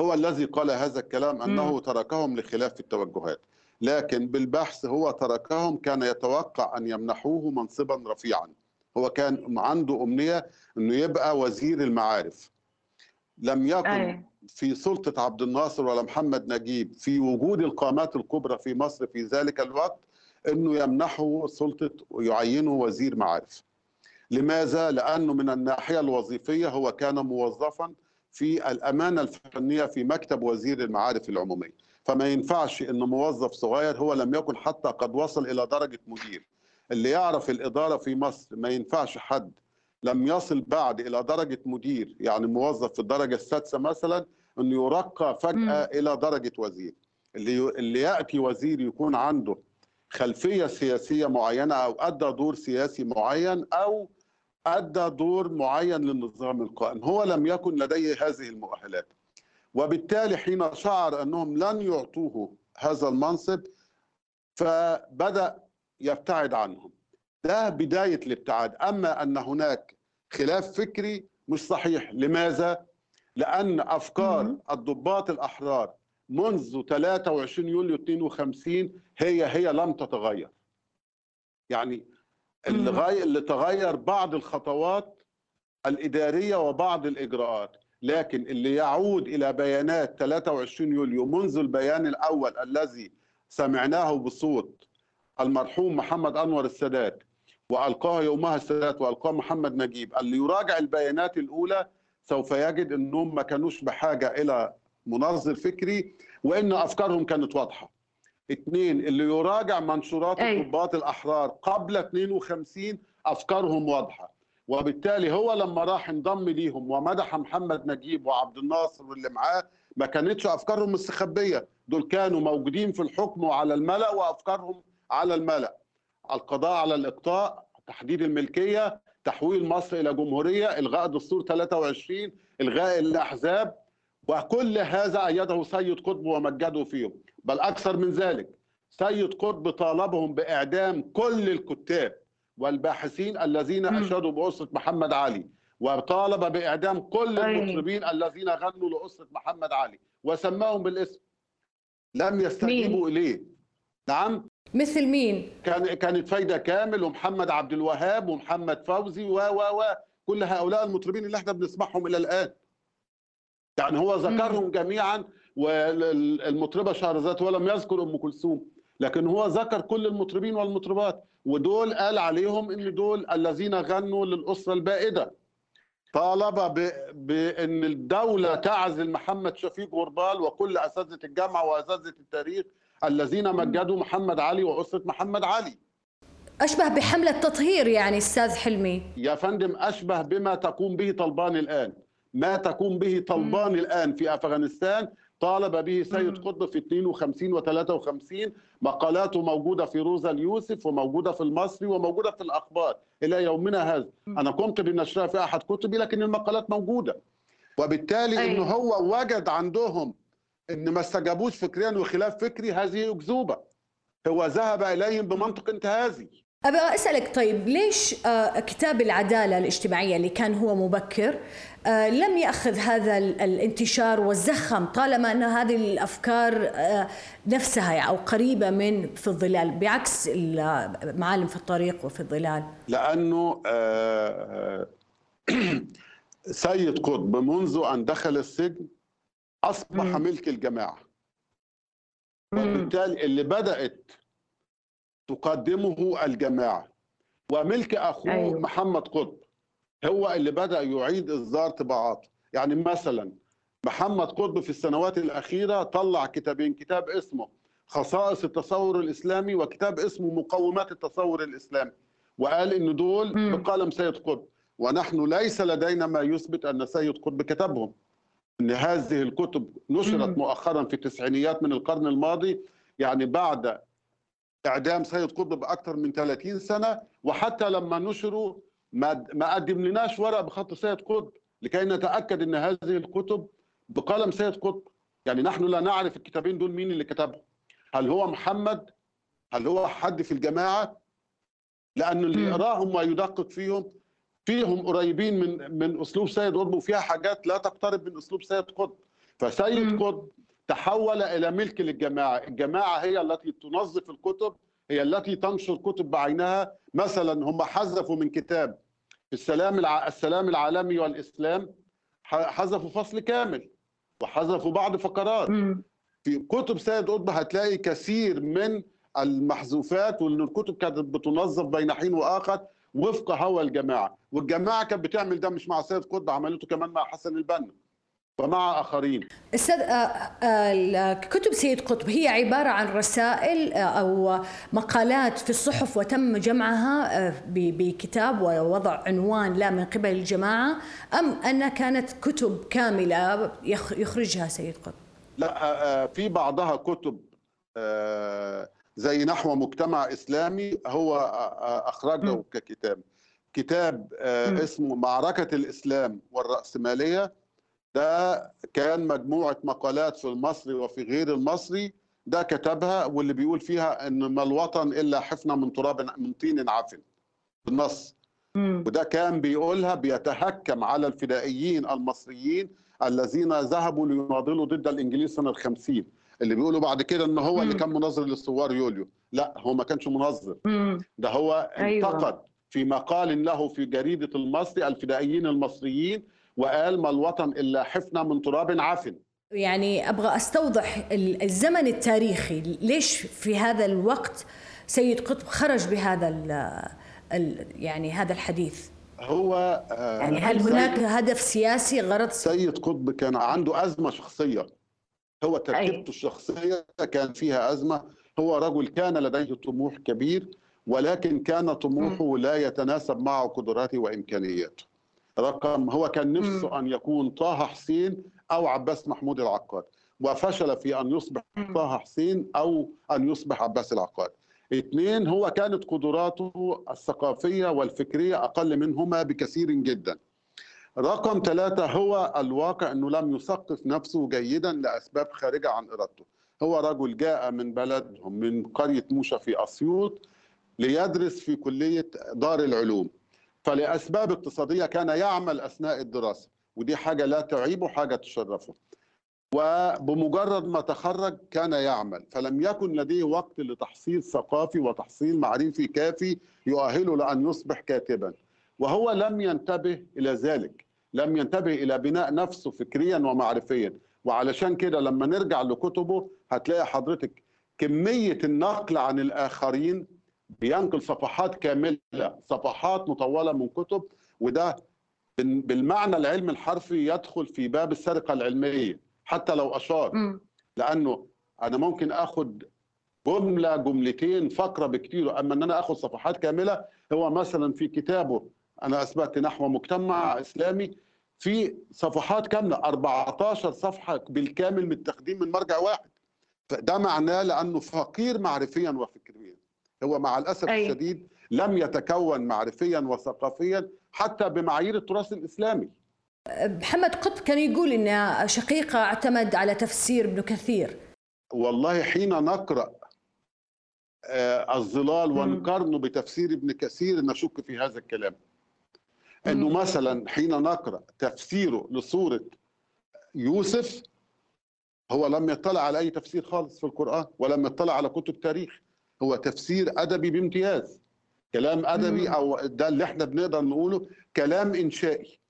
هو الذي قال هذا الكلام أنه م. تركهم لخلاف التوجهات. لكن بالبحث هو تركهم كان يتوقع أن يمنحوه منصبا رفيعا. هو كان عنده أمنية إنه يبقى وزير المعارف. لم يكن أي. في سلطة عبد الناصر ولا محمد نجيب في وجود القامات الكبرى في مصر في ذلك الوقت إنه يمنحه سلطة ويعينه وزير معارف. لماذا؟ لأنه من الناحية الوظيفية هو كان موظفا في الأمانة الفنية في مكتب وزير المعارف العمومية. فما ينفعش إن موظف صغير هو لم يكن حتى قد وصل إلى درجة مدير. اللي يعرف الإدارة في مصر ما ينفعش حد لم يصل بعد إلى درجة مدير يعني موظف في الدرجة السادسة مثلا انه يرقى فجأة. إلى درجة وزير. اللي اللي يأتي وزير يكون عنده خلفية سياسية معينة أو أدى دور سياسي معين أو أدى دور معين للنظام القائم. هو لم يكن لديه هذه المؤهلات. وبالتالي حين شعر أنهم لن يعطوه هذا المنصب فبدأ يبتعد عنهم. ده بداية الابتعاد. أما أن هناك خلاف فكري مش صحيح. لماذا؟ لأن أفكار مم. الضباط الأحرار منذ 23 يوليو 52 هي هي لم تتغير. يعني اللي. اللي تغير بعض الخطوات الإدارية وبعض الإجراءات لكن اللي يعود إلى بيانات 23 يوليو منذ البيان الأول الذي سمعناه بصوت المرحوم محمد أنور السادات وألقاه يومها السادات وألقاه محمد نجيب اللي يراجع البيانات الأولى سوف يجد أنهم ما كانوش بحاجة إلى منظر فكري وإن أفكارهم كانت واضحة اثنين اللي يراجع منشورات أي. الضباط الأحرار قبل 52 أفكارهم واضحة. وبالتالي هو لما راح انضم ليهم ومدح محمد نجيب وعبد الناصر واللي معاه ما كانتش أفكارهم مستخبية. دول كانوا موجودين في الحكم وعلى الملأ وأفكارهم على الملأ. القضاء على الإقطاع تحديد الملكية تحويل مصر إلى جمهورية إلغاء دستور 23 إلغاء الأحزاب وكل هذا أيده سيد قطب ومجده فيهم. بل أكثر من ذلك. سيد قطب طالبهم بإعدام كل الكتاب والباحثين الذين مم. أشادوا بأسرة محمد علي وطالب بإعدام كل أي. المطربين الذين غنوا لأسرة محمد علي وسماهم بالاسم. لم يستجيبوا إليه. نعم. مثل مين؟ كان كانت فايدة كامل ومحمد عبد الوهاب ومحمد فوزي و و و كل هؤلاء المطربين اللي إحنا بنسمعهم إلى الآن. يعني هو ذكرهم جميعا والمطربة شهرزاد ولم يذكر أم كلثوم لكن هو ذكر كل المطربين والمطربات ودول قال عليهم إن دول الذين غنوا للأسرة البائدة. طالب. بإن الدولة تعزل محمد شفيق غربال وكل أساتذة الجامعة وأساتذة التاريخ الذين مجدوا محمد علي وأسرة محمد علي. أشبه بحملة تطهير يعني أستاذ حلمي. يا فندم أشبه بما تقوم به طلبان الآن. ما تقوم به طلبان الآن في أفغانستان طالب به سيد. قطب في 52 و 53 مقالاته موجودة في روزا اليوسف وموجودة في المصري وموجودة في الأخبار إلى يومنا هذا. أنا قمت بنشرها في أحد كتبي لكن المقالات موجودة وبالتالي أيوة. ان هو وجد عندهم إن ما استجابوش فكريا وخلاف فكري هذه أكذوبة هو ذهب إليهم بمنطق انتهازي أبى أسألك طيب ليش آه، كتاب العدالة الاجتماعية اللي كان هو مبكر لم يأخذ هذا ال- الانتشار والزخم طالما أن هذه الأفكار آه، نفسها أو قريبة من في الظلال بعكس ال- معالم في الطريق وفي الظلال لأنه آه، آه، سيد قطب منذ أن دخل السجن أصبح مم. ملك الجماعة مم. وبالتالي اللي بدأت تقدمه الجماعة وملك أخوه أيوة. أيوه. محمد قطب هو اللي بدأ يعيد إصدار طباعاته يعني مثلا محمد قطب في السنوات الأخيرة طلع كتابين كتاب اسمه خصائص التصور الإسلامي وكتاب اسمه مقومات التصور الإسلامي وقال ان دول. بقلم سيد قطب ونحن ليس لدينا ما يثبت أن سيد قطب كتبهم إن هذه الكتب نشرت. مؤخرا في التسعينيات من القرن الماضي يعني بعد إعدام سيد قطب بأكثر من 30 سنة وحتى لما نشروا ما ما قدم لناش ورق بخط سيد قطب لكي نتأكد إن هذه الكتب بقلم سيد قطب. يعني نحن لا نعرف الكتابين دول مين اللي كتبهم. هل هو محمد؟ هل هو حد في الجماعة؟ لأن اللي. يقراهم ويدقق فيهم فيهم قريبين من من أسلوب سيد قطب وفيها حاجات لا تقترب من أسلوب سيد قطب. فسيد. قطب تحول إلى ملك للجماعة، الجماعة هي التي تنظف الكتب، هي التي تنشر كتب بعينها، مثلا هم حذفوا من كتاب السلام الع... السلام العالمي والإسلام حذفوا فصل كامل وحذفوا بعض فقرات. في كتب سيد قطب هتلاقي كثير من المحذوفات وان الكتب كانت بتنظف بين حين وآخر وفق هوى الجماعة. والجماعة كانت بتعمل ده مش مع سيد قطب عملته كمان مع حسن البنا. ومع آخرين. أستاذ آه، آه، كتب سيد قطب هي عبارة عن رسائل آه، أو مقالات في الصحف وتم جمعها بكتاب ووضع عنوان لا من قبل الجماعة. أم انها كانت كتب كاملة يخرجها سيد قطب؟ لا في بعضها كتب زي نحو مجتمع إسلامي هو أخرجه ككتاب. كتاب اسمه معركة الإسلام والرأسمالية. ده كان مجموعة مقالات في المصري وفي غير المصري ده كتبها واللي بيقول فيها إن ما الوطن إلا حفنة من تراب من طين عفن بالنص وده كان بيقولها بيتهكم على الفدائيين المصريين الذين ذهبوا ليناضلوا ضد الإنجليز سنة 50 اللي بيقولوا بعد كده إن هو اللي كان منظر للثوار يوليو. لا هو ما كانش منظر ده هو أيوة. انتقد في مقال له في جريدة المصري الفدائيين المصريين وقال ما الوطن إلا حفنة من تراب عفن يعني أبغى أستوضح الزمن التاريخي ليش في هذا الوقت سيد قطب خرج بهذا ال ال يعني هذا الحديث؟ هو آه، يعني هل هناك هدف سياسي غرض؟ سيد قطب كان عنده أزمة شخصية. هو تركيبته الشخصية كان فيها أزمة. هو رجل كان لديه طموح كبير ولكن كان طموحه لا يتناسب مع قدراته وإمكانياته. رقم هو كان نفسه أن يكون طه حسين أو عباس محمود العقاد. وفشل في أن يصبح طه حسين أو أن يصبح عباس العقاد. اثنين هو كانت قدراته الثقافية والفكرية أقل منهما بكثير جدا. رقم ثلاثة هو الواقع أنه لم يثقف نفسه جيدا لأسباب خارجة عن إرادته. هو رجل جاء من بلدهم من قرية موشا في أسيوط ليدرس في كلية دار العلوم. فلأسباب اقتصادية كان يعمل أثناء الدراسة ودي حاجة لا تعيبه حاجة تشرفه. وبمجرد ما تخرج كان يعمل فلم يكن لديه وقت لتحصيل ثقافي وتحصيل معرفي كافي يؤهله لأن يصبح كاتبا. وهو لم ينتبه إلى ذلك لم ينتبه إلى بناء نفسه فكريا ومعرفيا. وعلشان كده لما نرجع لكتبه هتلاقي حضرتك كمية النقل عن الآخرين بينقل صفحات كاملة صفحات مطولة من كتب وده بالمعنى العلمي الحرفي يدخل في باب السرقة العلمية حتى لو أشار. لأنه أنا ممكن آخد جملة جملتين فقرة بكتير أما إن أنا آخد صفحات كاملة هو مثلا في كتابه أنا أثبت نحو مجتمع إسلامي في صفحات كاملة 14 صفحة بالكامل متاخدين من مرجع واحد. فده معناه لأنه فقير معرفيا وفكريا. هو مع الأسف أي. الشديد لم يتكون معرفيا وثقافيا حتى بمعايير التراث الإسلامي. محمد قطب كان يقول إن شقيقة اعتمد على تفسير ابن كثير. والله حين نقرأ آه، الظلال ونقارنه بتفسير ابن كثير نشك في هذا الكلام. إنه مثلا حين نقرأ تفسيره لسوره يوسف هو لم يطلع على أي تفسير خالص في القرآن ولم يطلع على كتب تاريخ. هو تفسير أدبي بامتياز. كلام أدبي أو ده اللي إحنا بنقدر نقوله كلام إنشائي.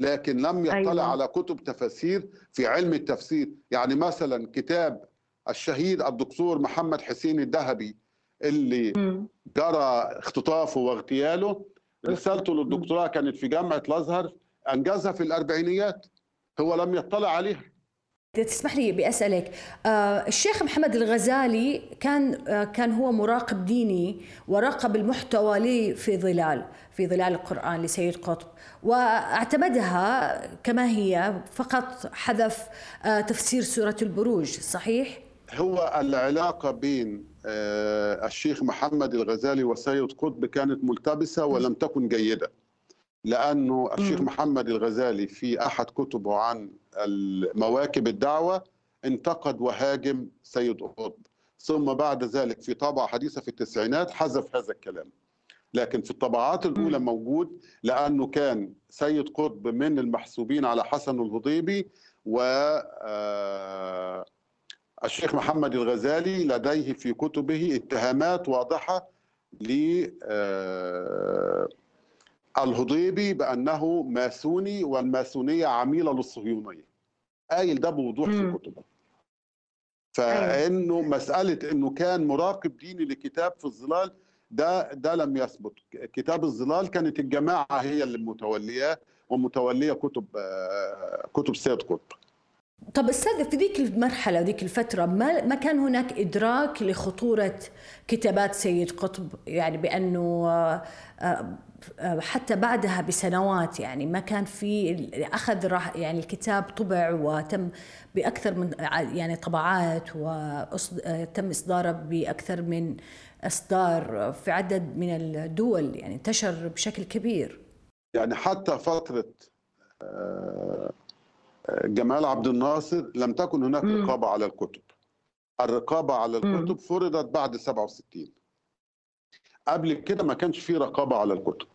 لكن لم يطلع أيوة. على كتب تفاسير في علم التفسير. يعني مثلا كتاب الشهيد الدكتور محمد حسين الذهبي اللي جرى اختطافه واغتياله رسالته للدكتوراه كانت في جامعة الأزهر أنجزها في الأربعينيات. هو لم يطلع عليها. تسمح لي بأسألك. آه الشيخ محمد الغزالي كان آه كان هو مراقب ديني وراقب المحتوى لي في ظلال في ظلال القرآن لسيد قطب. وأعتمدها كما هي فقط حذف آه تفسير سورة البروج صحيح؟ هو العلاقة بين الشيخ محمد الغزالي وسيد قطب كانت ملتبسة ولم تكن جيدة. لأنه الشيخ محمد الغزالي في أحد كتبه عن مواكب الدعوة انتقد وهاجم سيد قطب. ثم بعد ذلك في طبعة حديثة في التسعينات حذف هذا الكلام. لكن في الطبعات الأولى موجود لأنه كان سيد قطب من المحسوبين على حسن الهضيبي و آه، الشيخ محمد الغزالي لديه في كتبه اتهامات واضحة ل آه، الهضيبي بأنه ماسوني والماسونية عميلة للصهيونية. قايل ده بوضوح في كتبه. فإنه مسألة إنه كان مراقب ديني لكتاب في الظلال ده ده لم يثبت. كتاب الظلال كانت الجماعة هي اللي متولياه ومتولية كتب آه، كتب سيد قطب. طب أستاذ في ذيك المرحلة ذيك الفترة ما ما كان هناك إدراك لخطورة كتابات سيد قطب؟ يعني بأنه آه، آه، حتى بعدها بسنوات يعني ما كان في أخذ راح يعني الكتاب طبع وتم بأكثر من يعني طبعات وتم إصداره بأكثر من إصدار في عدد من الدول يعني انتشر بشكل كبير. يعني حتى فترة آه، جمال عبد الناصر لم تكن هناك رقابة على الكتب. الرقابة على الكتب فرضت بعد 67 قبل كده ما كانش في رقابة على الكتب.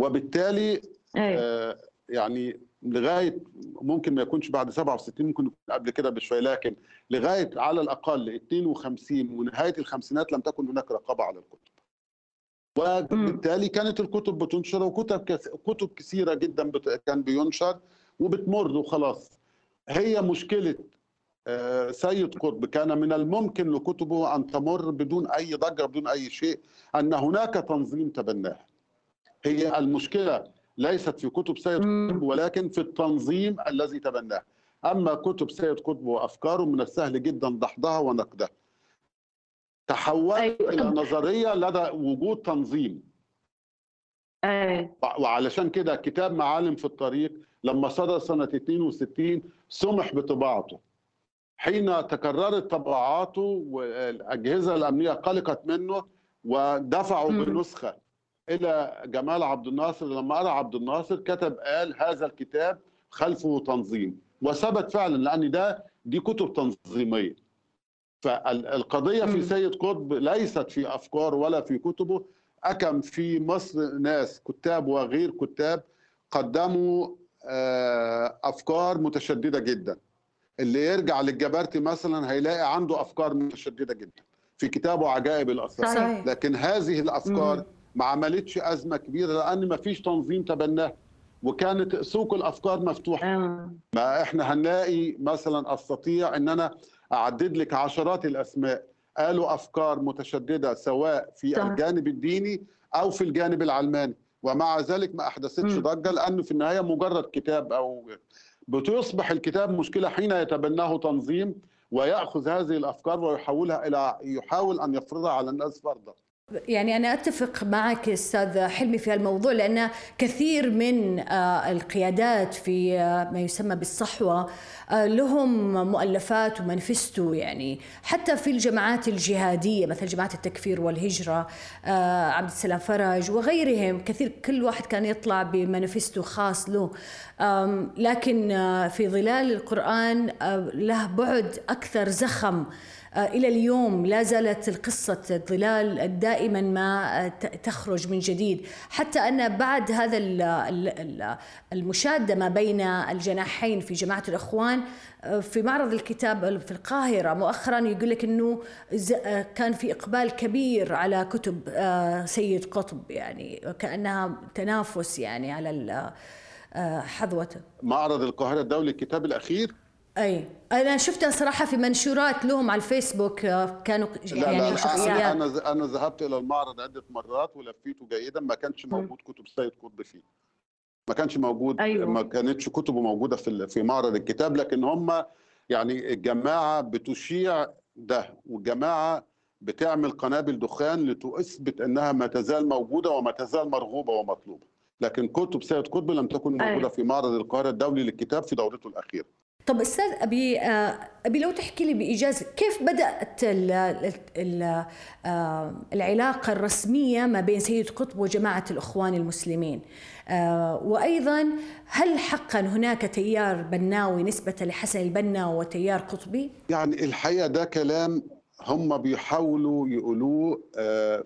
وبالتالي أيوة. آه يعني لغاية ممكن ما يكونش بعد 67 ممكن يكون قبل كده بشوية لكن لغاية على الأقل 52 ونهاية الخمسينات لم تكن هناك رقابة على الكتب. وبالتالي كانت الكتب بتنشر وكتب كتب كثيرة جدا كان بينشر. وبتمر وخلاص. هي مشكلة آه، سيد قطب كان من الممكن لكتبه أن تمر بدون أي ضجة بدون أي شيء أن هناك تنظيم تبناه. هي المشكلة ليست في كتب سيد قطب ولكن في التنظيم الذي تبناه أما كتب سيد قطب وافكاره من السهل جدا دحضها ونقدها تحولت أيوة. إلى نظرية لدى وجود تنظيم أيوة. وعلشان كده كتاب معالم في الطريق لما صدر سنة 62 سمح بطباعته. حين تكررت طباعاته والأجهزة الأمنية قلقت منه ودفعوا بنسخة إلى جمال عبد الناصر. لما قرأ عبد الناصر كتب قال هذا الكتاب خلفه تنظيم وثبت فعلا لأن ده دي كتب تنظيمية. فالقضية في سيد قطب ليست في أفكار ولا في كتبه أكم في مصر ناس كتاب وغير كتاب قدموا أفكار متشددة جدا. اللي يرجع للجبرتي مثلا هيلاقي عنده أفكار متشددة جدا في كتابه عجائب الاسرار لكن هذه الأفكار ما عملتش أزمة كبيرة لأن ما فيش تنظيم تبناه وكانت سوق الأفكار مفتوحه آه. ما إحنا هنلاقي مثلا أستطيع إن أنا أعدد لك عشرات الأسماء. قالوا أفكار متشددة سواء في صح. الجانب الديني أو في الجانب العلماني. ومع ذلك ما أحدثتش ضجة لأنه في النهاية مجرد كتاب أو بتصبح الكتاب مشكلة حين يتبناه تنظيم ويأخذ هذه الأفكار ويحولها إلى يحاول أن يفرضها على الناس فرضا. يعني أنا أتفق معك أستاذ حلمي في الموضوع لأن كثير من آه، القيادات في آه، ما يسمى بالصحوة آه، لهم مؤلفات ومانيفستو يعني. حتى في الجماعات الجهادية مثل جماعة التكفير والهجرة عبد السلام فرج وغيرهم كثير كل واحد كان يطلع بمانيفستو خاص له. لكن في ظلال القرآن له بعد أكثر زخم. إلى اليوم لا زالت القصة الظلال دائما ما تخرج من جديد. حتى أن بعد هذا المشادة ما بين الجناحين في جماعة الإخوان آه، في معرض الكتاب في القاهرة مؤخرا يقول لك أنه آه، كان في إقبال كبير على كتب سيد قطب يعني كأنها تنافس يعني على حظوته معرض القاهرة الدولي الكتاب الأخير أي. أنا شفتها صراحة في منشورات لهم على الفيسبوك آه، كانوا يعني لا لا شخصيات. أنا أنا ذهبت إلى المعرض عدة مرات ولفيته جيدا ما كانش موجود كتب السيد قطب فيه. ما كانش موجود أيوة. ما كانتش كتبه موجودة في في معرض الكتاب لكن هم يعني الجماعة بتشيع ده والجماعة بتعمل قنابل دخان لتثبت إنها ما تزال موجودة وما تزال مرغوبة ومطلوبة. لكن كتب سيد قطب لم تكن موجودة أيوة. في معرض القاهرة الدولي للكتاب في دورته الأخيرة. طب أستاذ أبي آه، أبي لو تحكي لي بإيجاز كيف بدأت ال ال آه، العلاقة الرسمية ما بين سيد قطب وجماعة الإخوان المسلمين؟ آه، وأيضا هل حقا هناك تيار بناوي نسبة لحسن البنا وتيار قطبي؟ يعني الحقيقة ده كلام هم بيحاولوا يقولوه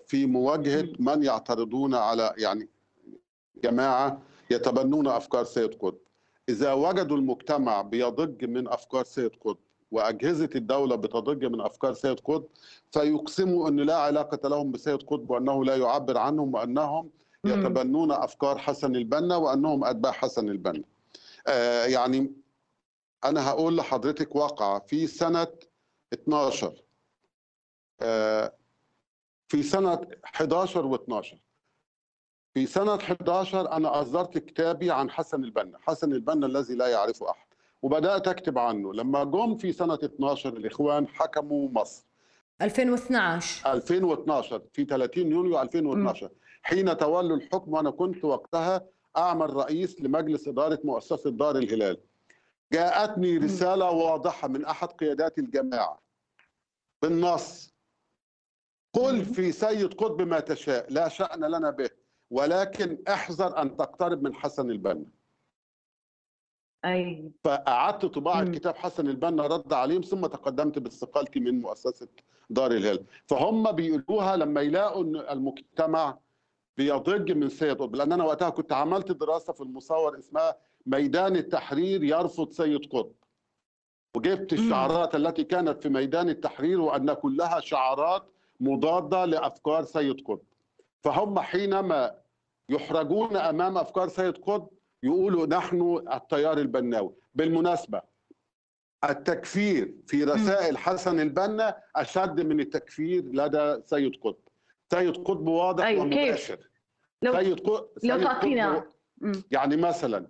في مواجهة من يعترضون على يعني جماعة يتبنون أفكار سيد قطب. إذا وجدوا المجتمع بيضج من أفكار سيد قطب وأجهزة الدولة بتضج من أفكار سيد قطب فيقسموا أن لا علاقة لهم بسيد قطب وأنه لا يعبر عنهم وأنهم يتبنون أفكار حسن البنا وأنهم أتباع حسن البنا. آه يعني أنا هقول لحضرتك واقعة. في سنة 12 آه في سنة 11 و12 في سنة 11 أنا أصدرت كتابي عن حسن البنا حسن البنا الذي لا يعرفه أحد وبدأت أكتب عنه. لما جم في سنة 12 الإخوان حكموا مصر. 2012 2012 في 30 يونيو 2012 م. حين تولوا الحكم وأنا كنت وقتها أعمل رئيس لمجلس إدارة مؤسسة دار الهلال. جاءتني رسالة واضحة من أحد قيادات الجماعة بالنص. قل في سيد قطب ما تشاء لا شأن لنا به. ولكن احذر أن تقترب من حسن البنا. أي فأعدت طباعة كتاب حسن البنا رد عليهم ثم تقدمت باستقالتي من مؤسسة دار الهلال. فهم بيقولوها لما يلاقوا أن المجتمع بيضج من سيد قطب. لأن أنا وقتها كنت عملت دراسة في المصور اسمها ميدان التحرير يرفض سيد قطب. وجبت الشعارات التي كانت في ميدان التحرير وأن كلها شعارات مضادة لأفكار سيد قطب. فهم حينما يحرجون أمام أفكار سيد قطب يقولوا نحن التيار البناوي. بالمناسبة التكفير في رسائل حسن البنا أشد من التكفير لدى سيد قطب. سيد قطب واضح أيوة ومباشر؟ لو سيد قطب لو تعطينا. يعني مثلا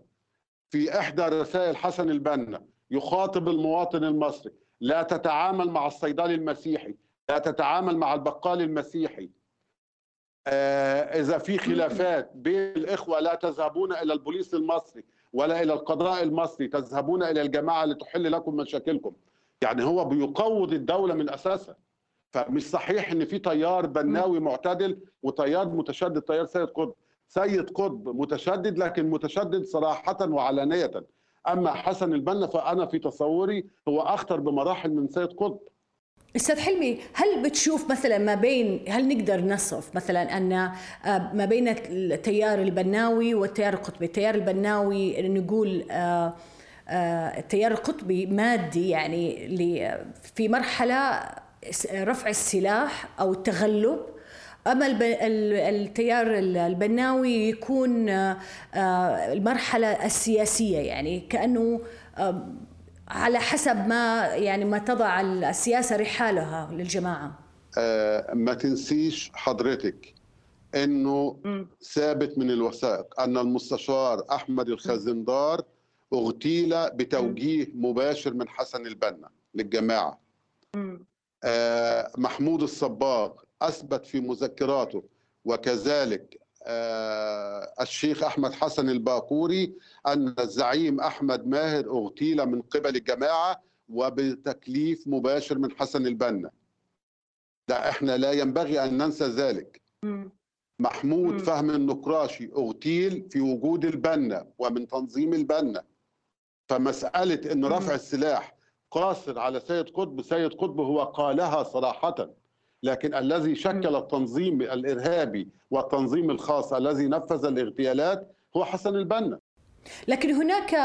في إحدى رسائل حسن البنا يخاطب المواطن المصري لا تتعامل مع الصيدلي المسيحي لا تتعامل مع البقال المسيحي. إذا في خلافات بين الإخوة لا تذهبون إلى البوليس المصري ولا إلى القضاء المصري تذهبون إلى الجماعة لتحل لكم مشاكلكم. يعني هو بيقوض الدولة من أساسها. فمش صحيح إن في تيار بناوي معتدل وتيار متشدد تيار سيد قطب. سيد قطب متشدد لكن متشدد صراحة وعلانية. أما حسن البنا فأنا في تصوري هو أخطر بمراحل من سيد قطب. أستاذ حلمي هل بتشوف مثلا ما بين هل نقدر نصف مثلا أن ما بين التيار البناوي والتيار القطبي؟ التيار البناوي نقول التيار القطبي مادي يعني في مرحلة رفع السلاح أو التغلب. أما التيار البناوي يكون المرحلة السياسية يعني كأنه على حسب ما يعني ما تضع السياسة رحالها للجماعة. آه ما تنسيش حضرتك إنه ثابت من الوثائق أن المستشار أحمد الخزندار اغتيل بتوجيه مباشر من حسن البنا للجماعة. آه محمود الصباغ أثبت في مذكراته وكذلك الشيخ أحمد حسن الباقوري أن الزعيم أحمد ماهر أغتيل من قبل الجماعة وبتكليف مباشر من حسن البنا. لا إحنا لا ينبغي أن ننسى ذلك. محمود م. فهم النقراشي أغتيل في وجود البنا ومن تنظيم البنا. فمسألة إن رفع السلاح قاصر على سيد قطب سيد قطب هو قالها صراحة. لكن الذي شكل التنظيم الإرهابي والتنظيم الخاص الذي نفذ الاغتيالات هو حسن البنا. لكن هناك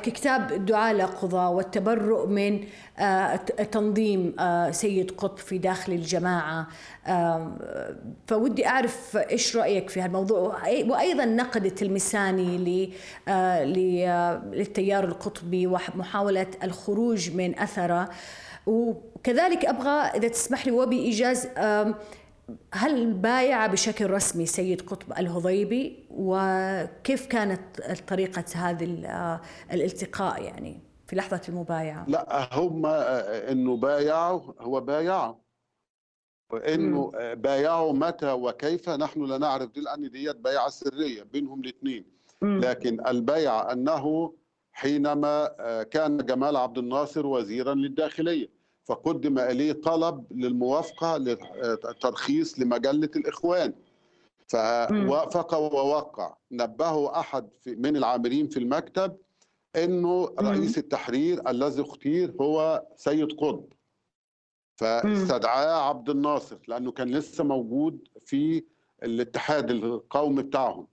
كتاب الدعاء للقضاء والتبرؤ من تنظيم سيد قطب في داخل الجماعة. فودي أعرف إيش رأيك في هالموضوع؟ وأيضا نقد التلمساني للتيار القطبي ومحاولة الخروج من أثره. وكذلك أبغى إذا تسمح لي وبإيجاز هل بايع بشكل رسمي سيد قطب الهضيبي؟ وكيف كانت طريقة هذا الالتقاء يعني في لحظة المبايعة؟ لا هم إنه بايعوا هو بايعوا. وإنه بايعوا متى وكيف نحن لا نعرف. دي لأن ديت بيعه سرية بينهم الاثنين. لكن البيعه أنه حينما كان جمال عبد الناصر وزيرا للداخلية. فقدم إليه طلب للموافقة للترخيص لمجلة الإخوان. فوافق ووقع. نبهه أحد من العاملين في المكتب إنه رئيس التحرير الذي اختير هو سيد قطب. فاستدعاه عبد الناصر لأنه كان لسه موجود في الاتحاد القومي بتاعهم.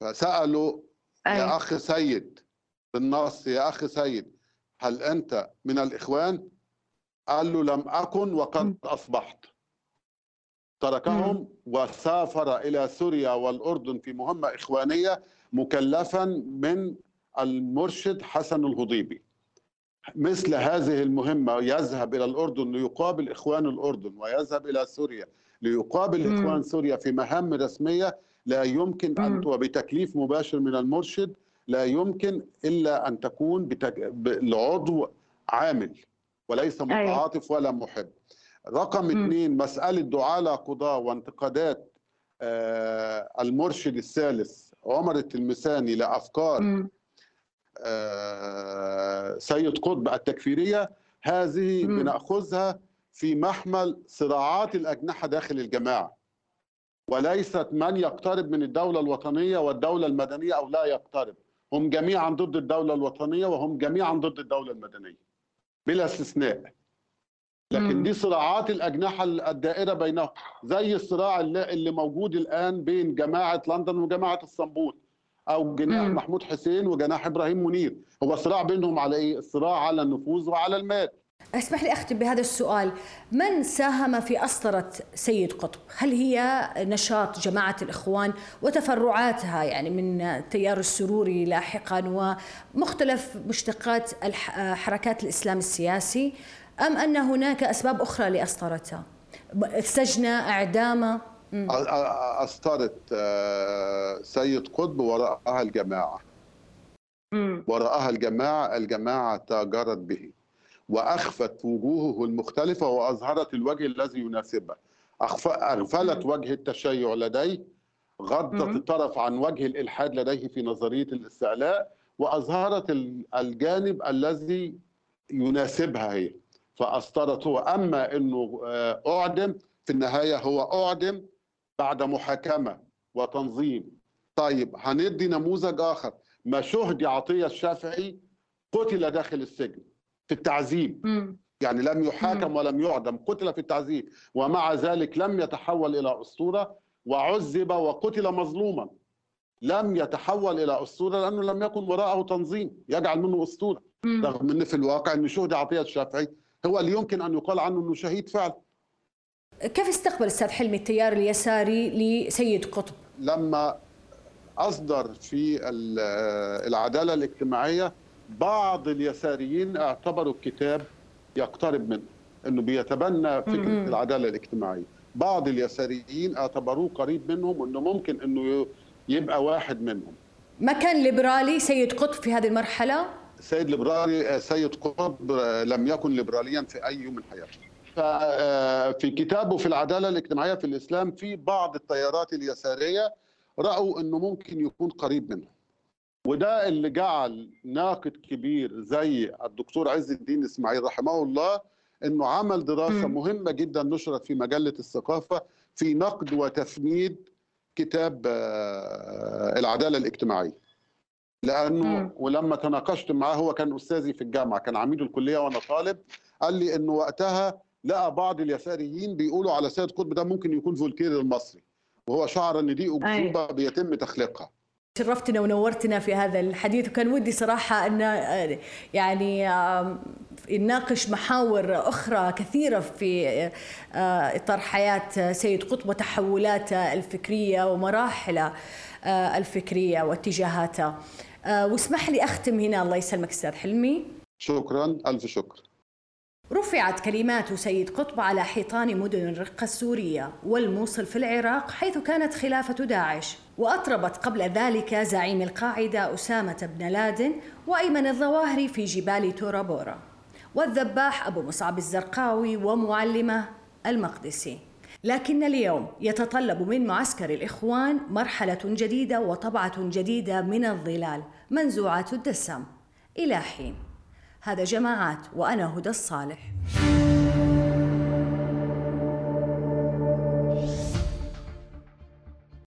فسالوا يا اخ سيد بالنص يا اخ سيد هل أنت من الإخوان؟ قال له لم أكن وقد أصبحت. تركهم وسافر إلى سوريا والأردن في مهمة إخوانية مكلفا من المرشد حسن الهضيبي. مثل هذه المهمة يذهب إلى الأردن ليقابل إخوان الأردن ويذهب إلى سوريا ليقابل إخوان سوريا في مهام رسمية لا يمكن أن وبتكليف مباشر من المرشد لا يمكن إلا أن تكون بتك... العضو عامل. وليس متعاطف ولا محب. رقم اثنين مسألة دعاة قضاة وانتقادات آه المرشد الثالث عمر التلمساني لأفكار آه سيد قطب التكفيرية. هذه. بنأخذها في محمل صراعات الأجنحة داخل الجماعة. وليست من يقترب من الدولة الوطنية والدولة المدنية أو لا يقترب. هم جميعا ضد الدولة الوطنية وهم جميعا ضد الدولة المدنية. بلا استثناء لكن دي صراعات الأجنحة الدائرة بينهم زي الصراع اللي موجود الآن بين جماعة لندن وجماعة إسطنبول أو جناح. محمود حسين وجناح إبراهيم منير هو صراع بينهم على إيه؟ الصراع على النفوذ وعلى المال اسمح لي أختم بهذا السؤال. من ساهم في أسطرة سيد قطب؟ هل هي نشاط جماعة الإخوان وتفرعاتها يعني من التيار السروري لاحقا ومختلف مشتقات حركات الإسلام السياسي أم أن هناك أسباب أخرى لأسطرتها؟ السجن اعدامه أسطرت سيد قطب وراءها الجماعة. وراءها الجماعة الجماعة تاجرت به. وأخفت وجوهه المختلفة وأظهرت الوجه الذي يناسبها. أغفلت وجه التشيع لديه غضت الطرف عن وجه الإلحاد لديه في نظرية الاستعلاء وأظهرت الجانب الذي يناسبها هي. فاسترت هو أما إنه أعدم في النهاية هو أعدم بعد محاكمة وتنظيم. طيب هندي نموذج آخر. ما شهدي عطية الشافعي قتل داخل السجن. في التعذيب. يعني لم يحاكم ولم يعدم قتل في التعذيب. ومع ذلك لم يتحول إلى أسطورة وعذب وقتل مظلوما. لم يتحول إلى أسطورة لأنه لم يكن وراءه تنظيم يجعل منه أسطورة. رغم أن في الواقع أن شهد عطية الشافعي هو اللي يمكن أن يقال عنه أنه شهيد فعلا. كيف استقبل أستاذ حلمي التيار اليساري لسيد قطب؟ لما أصدر في العدالة الاجتماعية بعض اليساريين اعتبروا الكتاب يقترب منه انه بيتبنى فكرة. العدالة الاجتماعية. بعض اليساريين اعتبروه قريب منهم وانه ممكن انه يبقى واحد منهم. ما كان ليبرالي سيد قطب في هذه المرحلة؟ سيد ليبرالي سيد قطب لم يكن ليبراليا في أي يوم من حياته. ففي كتابه في العدالة الاجتماعية في الإسلام في بعض التيارات اليسارية رأوا إنه ممكن يكون قريب منهم وده اللي جعل ناقد كبير زي الدكتور عز الدين إسماعيل رحمه الله إنه عمل دراسة م. مهمة جدا نشرت في مجلة الثقافة في نقد وتفنيد كتاب العدالة الاجتماعية لأنه م. ولما تناقشت معاه هو كان أستاذي في الجامعة كان عميد الكلية وأنا طالب قال لي إنه وقتها لقى بعض اليساريين بيقولوا على سيد قطب ده ممكن يكون فولكير المصري وهو شعر إن دي اكذوبه بيتم تخليقها شرفتنا ونورتنا في هذا الحديث. وكان ودي صراحة أن يعني نناقش محاور أخرى كثيرة في إطار حياة سيد قطب وتحولاته الفكرية ومراحله الفكرية واتجاهاته. واسمح لي أختم هنا. الله يسلمك أستاذ حلمي. شكرا. ألف شكر. رفعت كلمات سيد قطب على حيطان مدن الرقة السورية والموصل في العراق حيث كانت خلافة داعش. وأطربت قبل ذلك زعيم القاعدة أسامة بن لادن وأيمن الظواهري في جبال تورا بورا والذباح أبو مصعب الزرقاوي ومعلمه المقدسي. لكن اليوم يتطلب من معسكر الإخوان مرحلة جديدة وطبعة جديدة من الظلال منزوعات الدسم. إلى حين. هذا جماعات وأنا هدى الصالح.